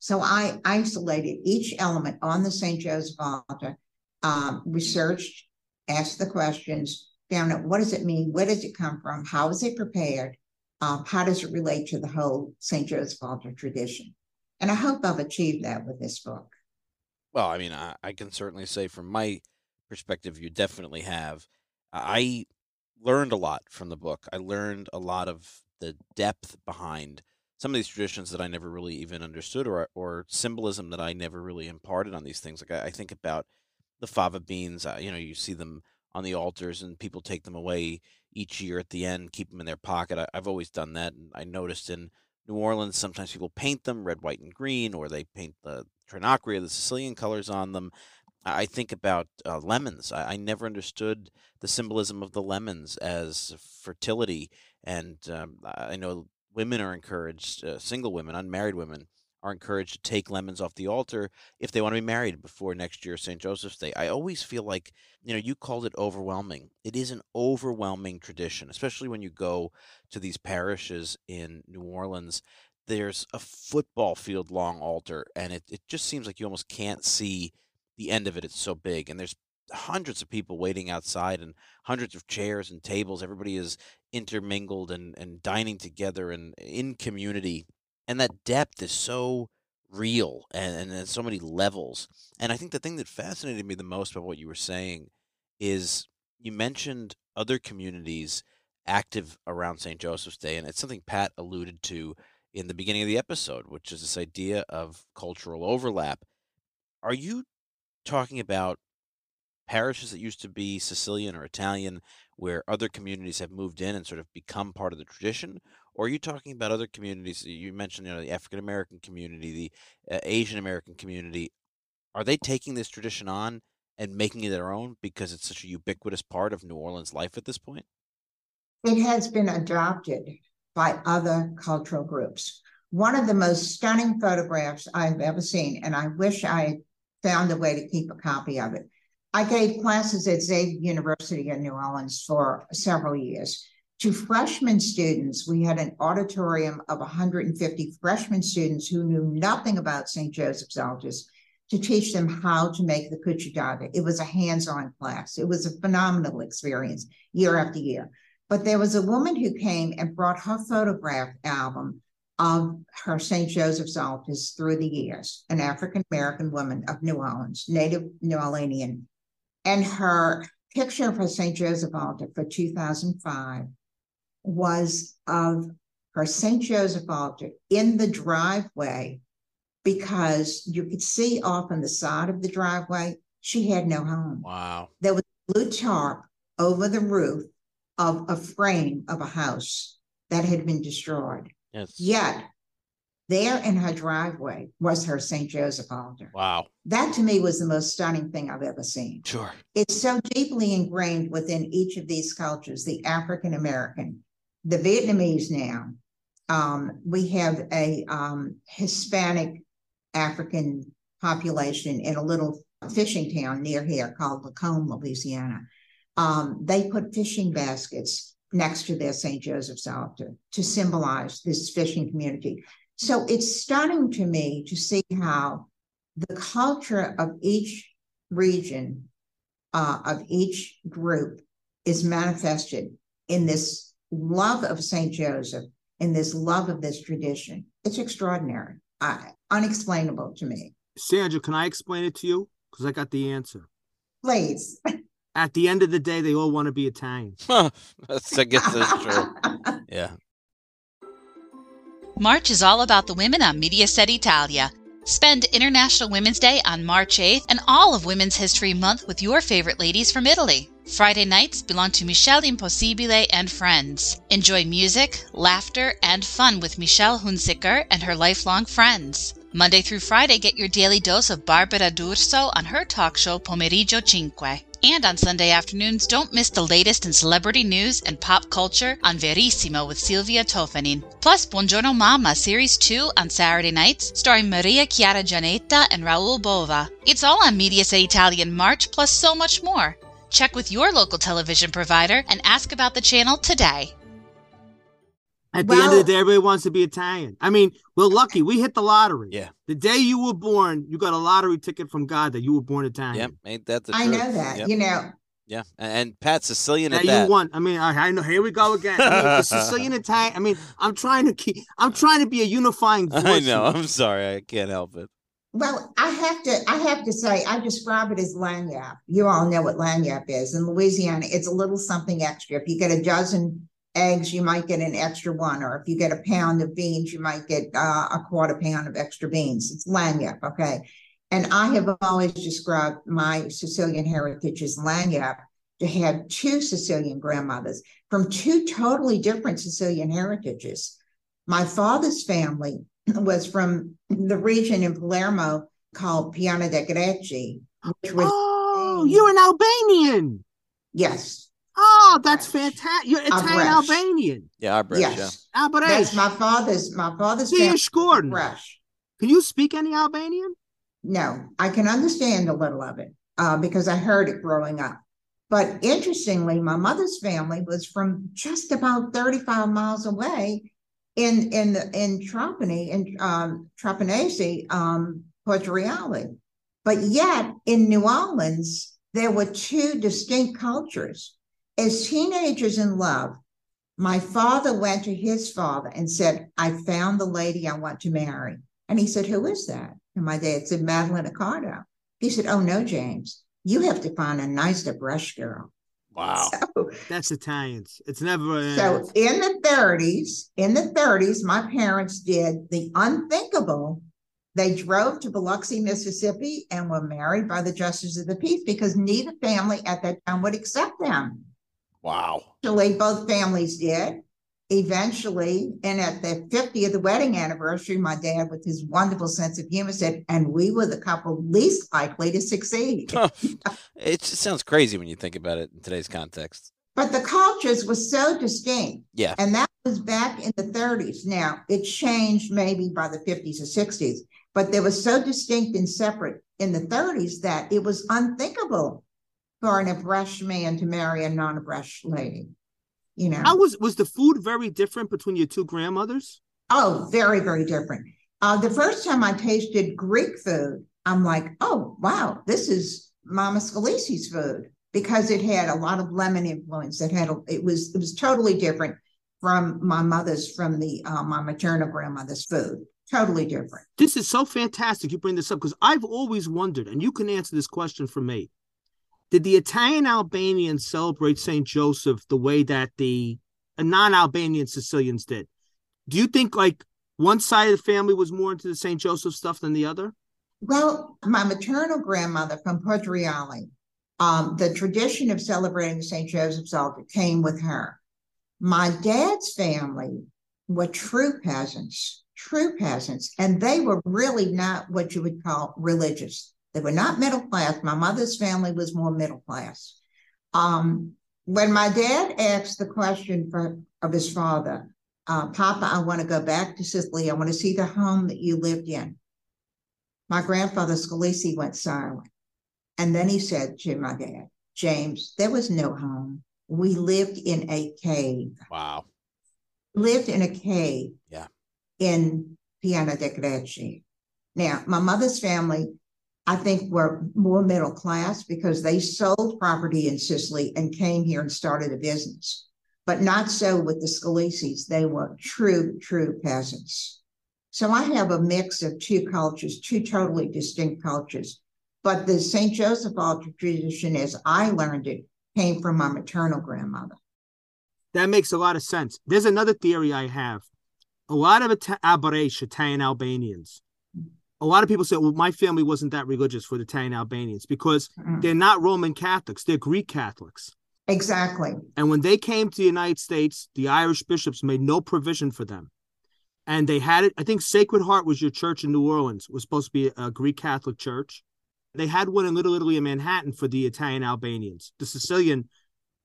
So I isolated each element on the St. Joseph altar, um, researched, asked the questions, found out what does it mean, where does it come from, how is it prepared, um, how does it relate to the whole St. Joseph altar tradition. And I hope I've achieved that with this book. Well, I mean, I, I can certainly say from my perspective, you definitely have. I learned a lot from the book. I learned a lot of the depth behind some of these traditions that I never really even understood, or or symbolism that I never really imparted on these things. Like I, I think about the fava beans. Uh, you know, you see them on the altars, and people take them away each year at the end, keep them in their pocket. I, I've always done that, and I noticed in New Orleans sometimes people paint them red, white, and green, or they paint the trinacria, the Sicilian colors on them. I think about uh, lemons. I, I never understood the symbolism of the lemons as fertility, and um, I know women are encouraged, uh, single women, unmarried women, are encouraged to take lemons off the altar if they want to be married before next year St. Joseph's Day. I always feel like, you know, you called it overwhelming. It is an overwhelming tradition, especially when you go to these parishes in New Orleans. There's a football field long altar, and it, it just seems like you almost can't see the end of it. It's so big, and there's hundreds of people waiting outside and hundreds of chairs and tables. Everybody is intermingled and, and dining together and in community. And that depth is so real and, and so many levels. And I think the thing that fascinated me the most about what you were saying is you mentioned other communities active around St. Joseph's Day. And it's something Pat alluded to in the beginning of the episode, which is this idea of cultural overlap. Are you talking about parishes that used to be Sicilian or Italian where other communities have moved in and sort of become part of the tradition? Or are you talking about other communities? You mentioned, you know, the African American community, the uh, Asian American community. Are they taking this tradition on and making it their own because it's such a ubiquitous part of New Orleans life at this point? It has been adopted by other cultural groups. One of the most stunning photographs I've ever seen, and I wish I found a way to keep a copy of it. I gave classes at Xavier University in New Orleans for several years. To freshman students, we had an auditorium of 150 freshman students who knew nothing about St. Joseph's Altus to teach them how to make the cucciadata. It was a hands-on class. It was a phenomenal experience year after year. But there was a woman who came and brought her photograph album of her St. Joseph's Altus through the years, an African American woman of New Orleans, native New Orleanian. And her picture of her St. Joseph altar for 2005 was of her St. Joseph altar in the driveway because you could see off on the side of the driveway she had no home. Wow. There was a blue tarp over the roof of a frame of a house that had been destroyed. Yes. Yet, there in her driveway was her St. Joseph altar. Wow. That to me was the most stunning thing I've ever seen. Sure. It's so deeply ingrained within each of these cultures the African American, the Vietnamese now. Um, we have a um, Hispanic African population in a little fishing town near here called Lacombe, Louisiana. Um, they put fishing baskets next to their St. Joseph's altar to symbolize this fishing community. So it's stunning to me to see how the culture of each region, uh, of each group, is manifested in this love of St. Joseph, in this love of this tradition. It's extraordinary, uh, unexplainable to me. Sandra, can I explain it to you? Because I got the answer. Please. At the end of the day, they all want to be Italian. that's, I guess that's true. Yeah. March is all about the women on Mediaset Italia. Spend International Women's Day on March 8th and all of Women's History Month with your favorite ladies from Italy. Friday nights belong to Michelle Impossible and friends. Enjoy music, laughter, and fun with Michelle Hunziker and her lifelong friends. Monday through Friday, get your daily dose of Barbara D'Urso on her talk show Pomeriggio Cinque. And on Sunday afternoons, don't miss the latest in celebrity news and pop culture on Verissimo with Silvia Toffanin. Plus, Buongiorno Mamma Series 2 on Saturday nights, starring Maria Chiara Giannetta and Raoul Bova. It's all on Mediaset Italian March, plus so much more. Check with your local television provider and ask about the channel today. At the end of the day, everybody wants to be Italian. I mean, we're lucky. We hit the lottery. Yeah. The day you were born, you got a lottery ticket from God that you were born Italian. Yep. Ain't that the I truth? know that. Yep. You know, Yeah. And, and Pat Sicilian That at you that. won. I mean, I, I know. Here we go again. I mean, the Sicilian Italian. I mean, I'm trying to keep. I'm trying to be a unifying force. I know. I'm sorry. I can't help it. Well, I have to I have to say I describe it as lagniappe. You all know what lagniappe is. In Louisiana, it's a little something extra. If you get a dozen eggs, you might get an extra one, or if you get a pound of beans, you might get uh, a quarter pound of extra beans. It's lagniappe, okay. And I have always described my Sicilian heritage as lagniappe to have two Sicilian grandmothers from two totally different Sicilian heritages. My father's family was from the region in Palermo called Piana de Greci, which was Oh, you're an Albanian. yes, Oh, that's Bresh. fantastic. You're Italian Albanian. Yeah. Our British. yes. Ah, but That's my father's my father's see family. you Can you speak any Albanian? No, I can understand a little of it uh, because I heard it growing up. But interestingly, my mother's family was from just about 35 miles away in in the in Trapani in um Trapanese, um, Poggioreale. But yet in New Orleans, there were two distinct cultures. As teenagers in love, my father went to his father and said, I found the lady I want to marry. And he said, Who is that? And my dad said, Madeline Accardo. He said, Oh, no, James, you have to find a nicer brush girl. Wow. So, That's Italians. It's never. uh, so in the 30s, in the 30s, my parents did the unthinkable. They drove to Biloxi, Mississippi, and were married by the justice of the peace because neither family at that time would accept them. Wow. Eventually, both families did. Eventually, and at the 50th the wedding anniversary, my dad, with his wonderful sense of humor, said, and we were the couple least likely to succeed. it just sounds crazy when you think about it in today's context. But the cultures were so distinct. Yeah. And that was back in the 30s. Now, it changed maybe by the 50s or 60s, but they were so distinct and separate in the 30s that it was unthinkable for an abresh man to marry a non abresh lady. You know, How was was the food very different between your two grandmothers? oh, very, very different. Uh, the first time I tasted Greek food, I'm like, oh, wow, this is Mama Scalisi's food because it had a lot of lemon influence. It had, a, it was, it was totally different from my mother's, from the, uh, my maternal grandmother's food. Totally different. This is so fantastic you bring this up because I've always wondered, and you can answer this question for me. Did the Italian Albanians celebrate St. Joseph the way that the non Albanian Sicilians did? Do you think like one side of the family was more into the St. Joseph stuff than the other? Well, my maternal grandmother from Poggioreale, um, the tradition of celebrating St. Joseph's altar came with her. My dad's family were true peasants, true peasants, and they were really not what you would call religious. They were not middle class. My mother's family was more middle class. Um, when my dad asked the question for, of his father, uh, Papa, I want to go back to Sicily. I want to see the home that you lived in. My grandfather Scalisi went silent. And then he said to my dad, James, there was no home. We lived in a cave. Wow. Lived in a cave. Yeah. In Piana de Greci. Now, my mother's family, I think, were more middle class because they sold property in Sicily and came here and started a business. But not so with the Scalisis. They were true, true peasants. So I have a mix of two cultures, two totally distinct cultures. But the St. Joseph altar tradition, as I learned it, came from my maternal grandmother. That makes a lot of sense. There's another theory I have. A lot of Ita- Abaresh, Italian Albanians, a lot of people say, well, my family wasn't that religious for the Italian Albanians because Mm. they're not Roman Catholics, they're Greek Catholics. Exactly. And when they came to the United States, the Irish bishops made no provision for them. And they had it. I think Sacred Heart was your church in New Orleans, was supposed to be a Greek Catholic church. They had one in Little Italy in Manhattan for the Italian Albanians, the Sicilian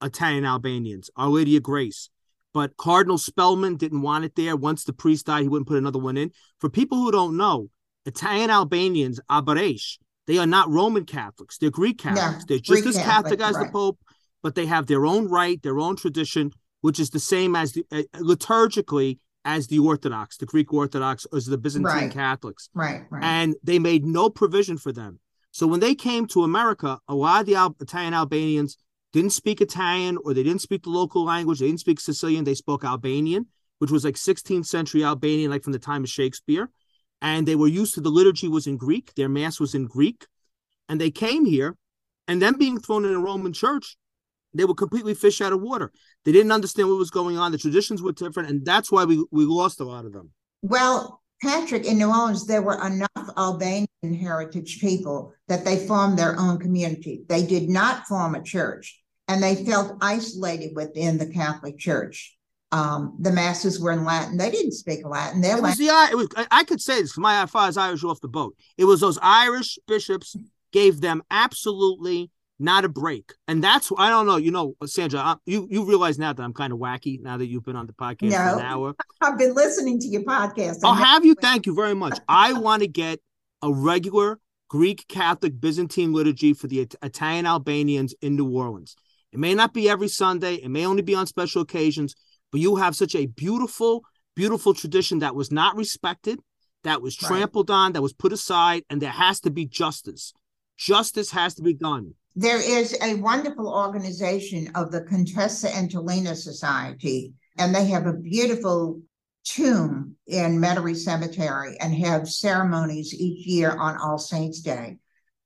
Italian Albanians, Our Lady of Grace. But Cardinal Spellman didn't want it there. Once the priest died, he wouldn't put another one in. For people who don't know, Italian Albanians, Abaresh, they are not Roman Catholics. They're Greek Catholics. They're just Greek as Catholic, Catholic as the. Pope, but they have their own right, their own tradition, which is the same as the uh, liturgically as the Orthodox, the Greek Orthodox, as the Byzantine Right. Catholics. Right. Right. And they made no provision for them. So when they came to America, a lot of the Al- Italian Albanians didn't speak Italian or they didn't speak the local language. They didn't speak Sicilian. They spoke Albanian, which was like 16th century Albanian, like from the time of Shakespeare. And they were used to the liturgy was in Greek. Their mass was in Greek. And they came here and then being thrown in a Roman church, they were completely fish out of water. They didn't understand what was going on. The traditions were different. And that's why we, we lost a lot of them. Well, Patrick, in New Orleans, there were enough Albanian heritage people that they formed their own community. They did not form a church and they felt isolated within the Catholic Church. Um, the masses were in Latin. They didn't speak Latin. Their It was the I- it was I- could say this my father's Irish off the boat. It was those Irish bishops gave them absolutely not a break, and that's I don't know. You know, Sandra, I, you you realize now that I'm kind of wacky now that you've been on the podcast for an hour. I've been listening to your podcast. I'll have you. Thank you very much. I want to get a regular Greek Catholic Byzantine liturgy for the Italian Albanians in New Orleans. It may not be every Sunday. It may only be on special occasions, but you have such a beautiful, beautiful tradition that was not respected, that was Right. trampled on, that was put aside, and there has to be justice. Justice has to be done. There is a wonderful organization of the Contessa Entellina Society, and they have a beautiful tomb in Metairie Cemetery and have ceremonies each year on All Saints Day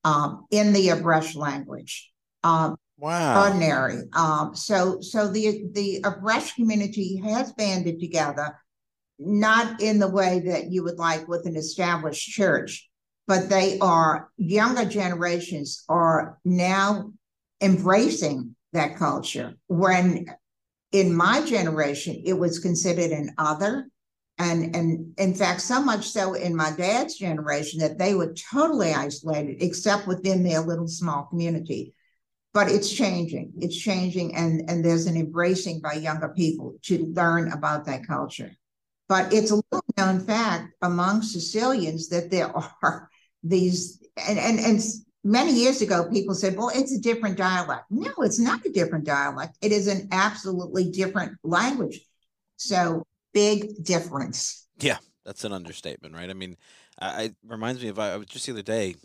um, in the Abresh language. Um, Wow. ordinary. Um, so so the the Abresh community has banded together, not in the way that you would like with an established church, but they are younger generations are now embracing that culture. When in my generation, it was considered an other. And and in fact, so much so in my dad's generation that they were totally isolated, except within their little small community but it's changing it's changing and and there's an embracing by younger people to learn about that culture but it's a little known fact among sicilians that there are these and and and many years ago, people said, well, it's a different dialect. No, it's not a different dialect. It is an absolutely different language. So big difference. Yeah, that's an understatement, right? I mean, I, it reminds me of I was just the other day.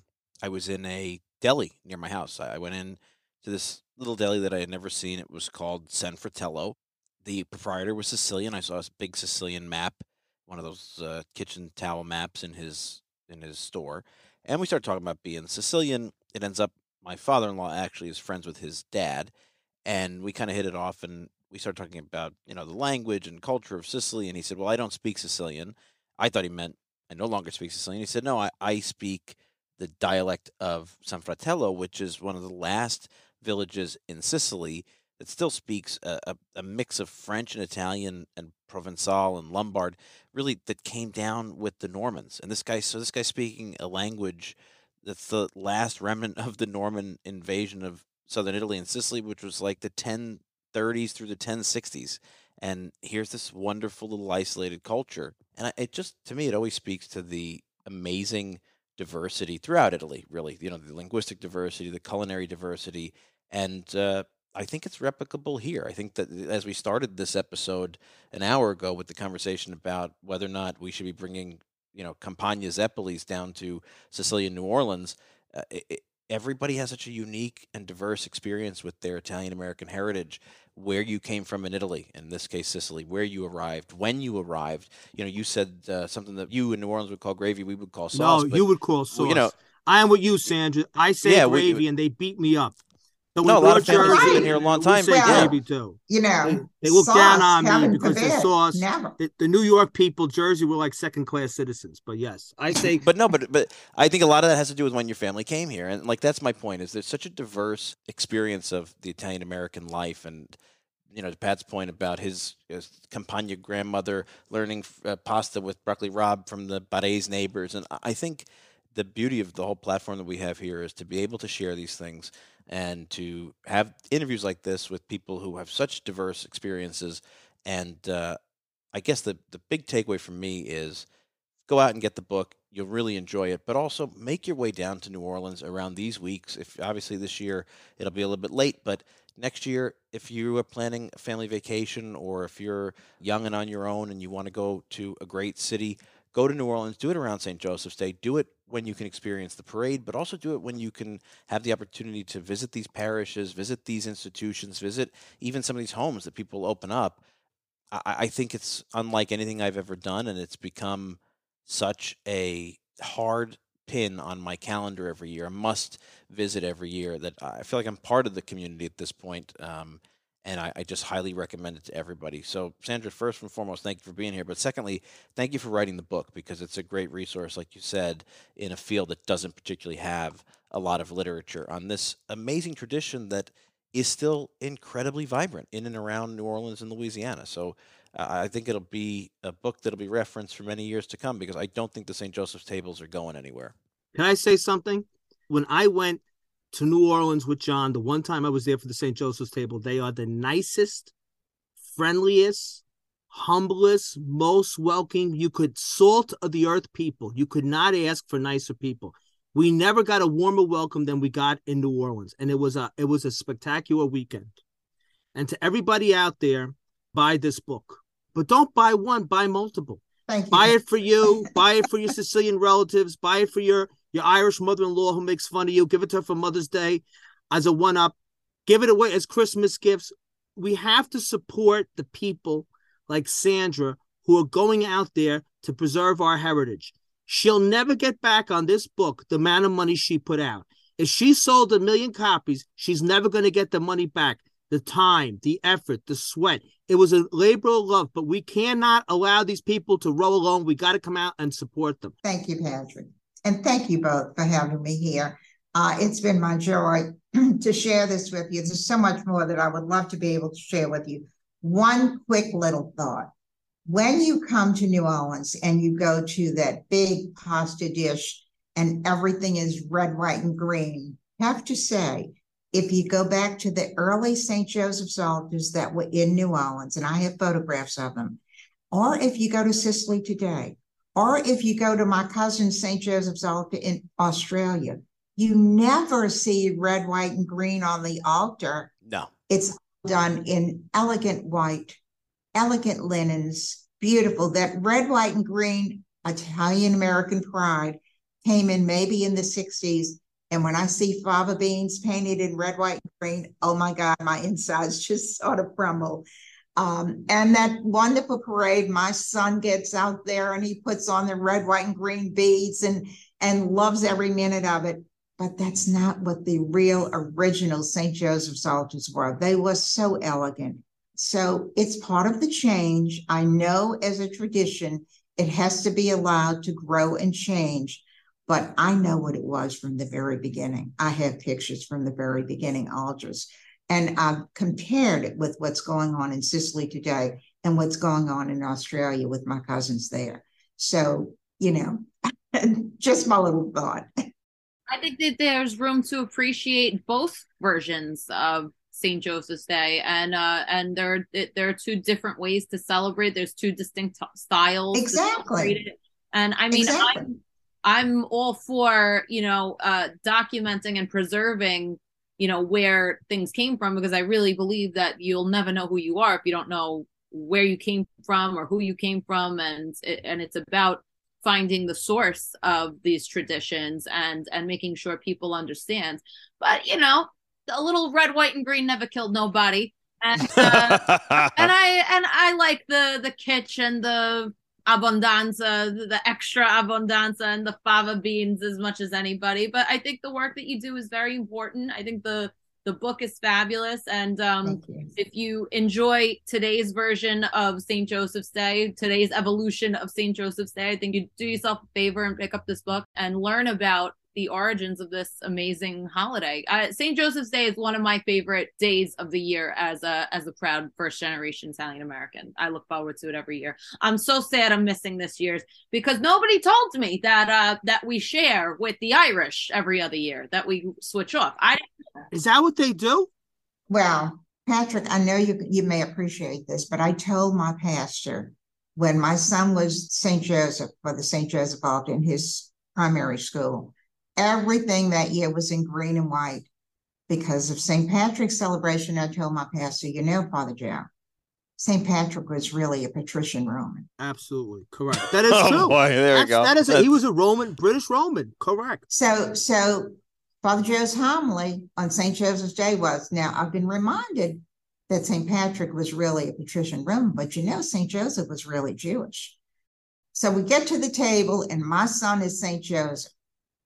I was in a deli near my house. I, I went in to this little deli that I had never seen. It was called San Fratello. The proprietor was Sicilian. I saw a big Sicilian map, one of those uh, kitchen towel maps in his in his store, and we started talking about being Sicilian. It ends up my father-in-law actually is friends with his dad, and we kind of hit it off, and we started talking about you know the language and culture of Sicily, and he said, "Well, I don't speak Sicilian." I thought he meant I no longer speak Sicilian. He said, "No, I, I speak the dialect of San Fratello, which is one of the last villages in Sicily that still speaks a, a, a, mix of French and Italian and Provençal and Lombard, really that came down with the Normans. And this guy, so this guy speaking a language that's the last remnant of the Norman invasion of southern Italy and Sicily, which was like the 1030s through the 1060s. And here's this wonderful little isolated culture. And it just, to me, it always speaks to the amazing diversity throughout Italy, really. You know, the linguistic diversity, the culinary diversity, and uh, I think it's replicable here. I think that as we started this episode an hour ago with the conversation about whether or not we should be bringing, you know, Campagna Zeppelis down to Sicilian New Orleans, uh, it, everybody has such a unique and diverse experience with their Italian American heritage. Where you came from in Italy, in this case Sicily, where you arrived, when you arrived. You know, you said uh, something that you in New Orleans would call gravy, we would call sauce. No, you would call sauce. you know, I am with you, Sandra. I say yeah, gravy, we, and they beat me up. So no, a lot of families have been here a long time. Say well, gravy too. You know, they, they look down on me because the sauce. The, the, New York people, Jersey, were like second class citizens. But yes, I say. but no, but but I think a lot of that has to do with when your family came here, and like that's my point. Is there's such a diverse experience of the Italian American life, and you know, to Pat's point about his, his Campagna grandmother learning uh, pasta with broccoli rabe from the Barese neighbors, and I think the beauty of the whole platform that we have here is to be able to share these things and to have interviews like this with people who have such diverse experiences. And uh, I guess the, the big takeaway for me is go out and get the book. You'll really enjoy it, but also make your way down to New Orleans around these weeks. If obviously this year it'll be a little bit late, but next year, if you are planning a family vacation or if you're young and on your own and you want to go to a great city, go to New Orleans, do it around St. Joseph's Day, do it when you can experience the parade, but also do it when you can have the opportunity to visit these parishes, visit these institutions, visit even some of these homes that people open up. I, I think it's unlike anything I've ever done, and it's become such a hard pin on my calendar every year, a must visit every year that I feel like I'm part of the community at this point. Um, and I, I, just highly recommend it to everybody. So, Sandra, first and foremost, thank you for being here. But secondly, thank you for writing the book because it's a great resource, like you said, in a field that doesn't particularly have a lot of literature on this amazing tradition that is still incredibly vibrant in and around New Orleans and Louisiana. So, uh, I think it'll be a book that'll be referenced for many years to come because I don't think the St. Joseph's tables are going anywhere. Can I say something? When I went to New Orleans with John. The one time I was there for the St. Joseph's table, they are the nicest, friendliest, humblest, most welcoming. You could salt of the earth people. You could not ask for nicer people. We never got a warmer welcome than we got in New Orleans, and it was a it was a spectacular weekend. And to everybody out there, buy this book, but don't buy one, buy multiple. Thank you. Buy it for you. buy it for your Sicilian relatives. Buy it for your your Irish mother-in-law who makes fun of you. Give it to her for Mother's Day as a one-up. Give it away as Christmas gifts. We have to support the people like Sandra who are going out there to preserve our heritage. She'll never get back on this book the amount of money she put out. If she sold a million copies, she's never going to get the money back. The time, the effort, the sweat. It was a labor of love, but we cannot allow these people to row alone. We got to come out and support them. Thank you, Patrick. And thank you both for having me here. Uh, it's been my joy to share this with you. There's so much more that I would love to be able to share with you. One quick little thought. When you come to New Orleans and you go to that big pasta dish and everything is red, white, and green, have to say, if you go back to the early St. Joseph's altars that were in New Orleans, and I have photographs of them, or if you go to Sicily today, or if you go to my cousin St. Joseph's Altar in Australia, you never see red, white, and green on the altar. No. It's done in elegant white, elegant linens, beautiful. That red, white, and green Italian American pride came in maybe in the 60s. And when I see fava beans painted in red, white, and green, oh my God, my insides just sort of crumble. Um, and that wonderful parade, my son gets out there and he puts on the red, white, and green beads and and loves every minute of it. But that's not what the real original St. Joseph's altars were. They were so elegant. So it's part of the change. I know as a tradition, it has to be allowed to grow and change. But I know what it was from the very beginning. I have pictures from the very beginning altars. And I've compared it with what's going on in Sicily today and what's going on in Australia with my cousins there. So, you know, just my little thought. I think that there's room to appreciate both versions of St. Joseph's Day, and uh, and there there are two different ways to celebrate. There's two distinct styles. Exactly. And I mean, exactly. I'm I'm all for you know uh, documenting and preserving you know where things came from because I really believe that you'll never know who you are if you don't know where you came from or who you came from, and and it's about finding the source of these traditions and and making sure people understand. But you know a little red white and green never killed nobody. And uh, and i and i like the the kitsch and the abundanza the extra abundanza and the fava beans as much as anybody but i think the work that you do is very important i think the the book is fabulous. And um, you. if you enjoy today's version of St. Joseph's Day, today's evolution of St. Joseph's Day, I think you do yourself a favor and pick up this book and learn about the origins of this amazing holiday. Uh, St. Joseph's Day is one of my favorite days of the year as a as a proud first generation Italian American. I look forward to it every year. I'm so sad I'm missing this year's because nobody told me that uh that we share with the Irish every other year that we switch off. I is that what they do? Well, Patrick, I know you you may appreciate this, but I told my pastor when my son was St. Joseph for the St. Joseph altar in his primary school Everything that year was in green and white because of St. Patrick's celebration. I told my pastor, you know, Father Joe, St. Patrick was really a patrician Roman. Absolutely correct. That is oh, true. Boy, there That's, we go. That is a, That's- he was a Roman, British Roman. Correct. So, so Father Joe's homily on St. Joseph's Day was now I've been reminded that St. Patrick was really a patrician Roman, but you know, St. Joseph was really Jewish. So we get to the table, and my son is St. Joseph.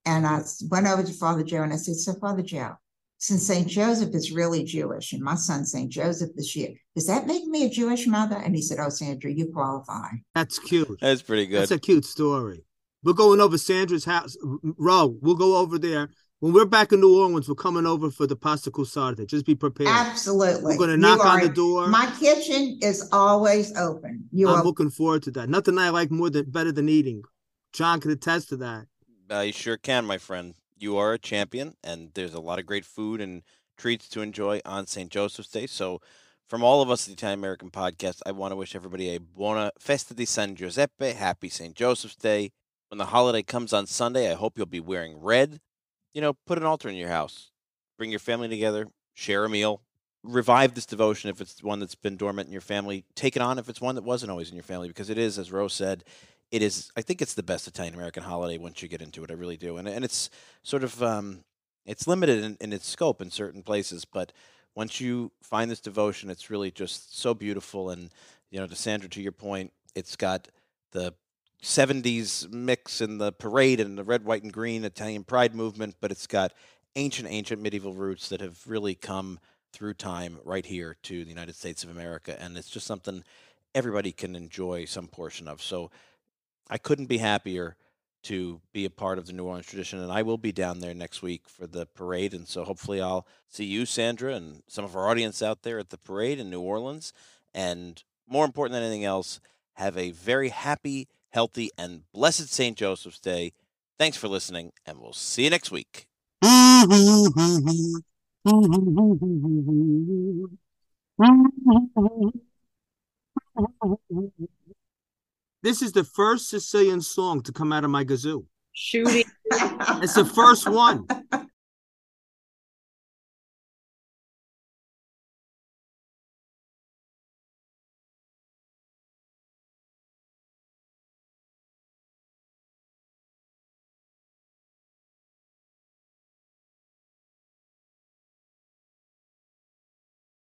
And I went over to Father Joe and I said, So, Father Joe, since St. Joseph is really Jewish and my son St. Joseph this year, does that make me a Jewish mother? And he said, Oh, Sandra, you qualify. That's cute. That's pretty good. That's a cute story. We're going over Sandra's house. Ro, we'll go over there. When we're back in New Orleans, we're coming over for the pasta cusarda. Just be prepared. Absolutely. We're going to You knock on the door. My kitchen is always open. You I'm are looking forward to that. Nothing I like more than better than eating. John can attest to that. I sure can, my friend. You are a champion, and there's a lot of great food and treats to enjoy on St. Joseph's Day. So, from all of us at the Italian American Podcast, I want to wish everybody a buona festa di San Giuseppe, happy St. Joseph's Day. When the holiday comes on Sunday, I hope you'll be wearing red. You know, put an altar in your house, bring your family together, share a meal, revive this devotion if it's one that's been dormant in your family. Take it on if it's one that wasn't always in your family, because it is, as Rose said, it is i think it's the best italian american holiday once you get into it i really do and, and it's sort of um, it's limited in, in its scope in certain places but once you find this devotion it's really just so beautiful and you know to sandra to your point it's got the 70s mix and the parade and the red white and green italian pride movement but it's got ancient ancient medieval roots that have really come through time right here to the united states of america and it's just something everybody can enjoy some portion of so I couldn't be happier to be a part of the New Orleans tradition, and I will be down there next week for the parade. And so hopefully I'll see you, Sandra, and some of our audience out there at the parade in New Orleans. And more important than anything else, have a very happy, healthy, and blessed St. Joseph's Day. Thanks for listening, and we'll see you next week. This is the first Sicilian song to come out of my gazoo. shooting. It's the first one.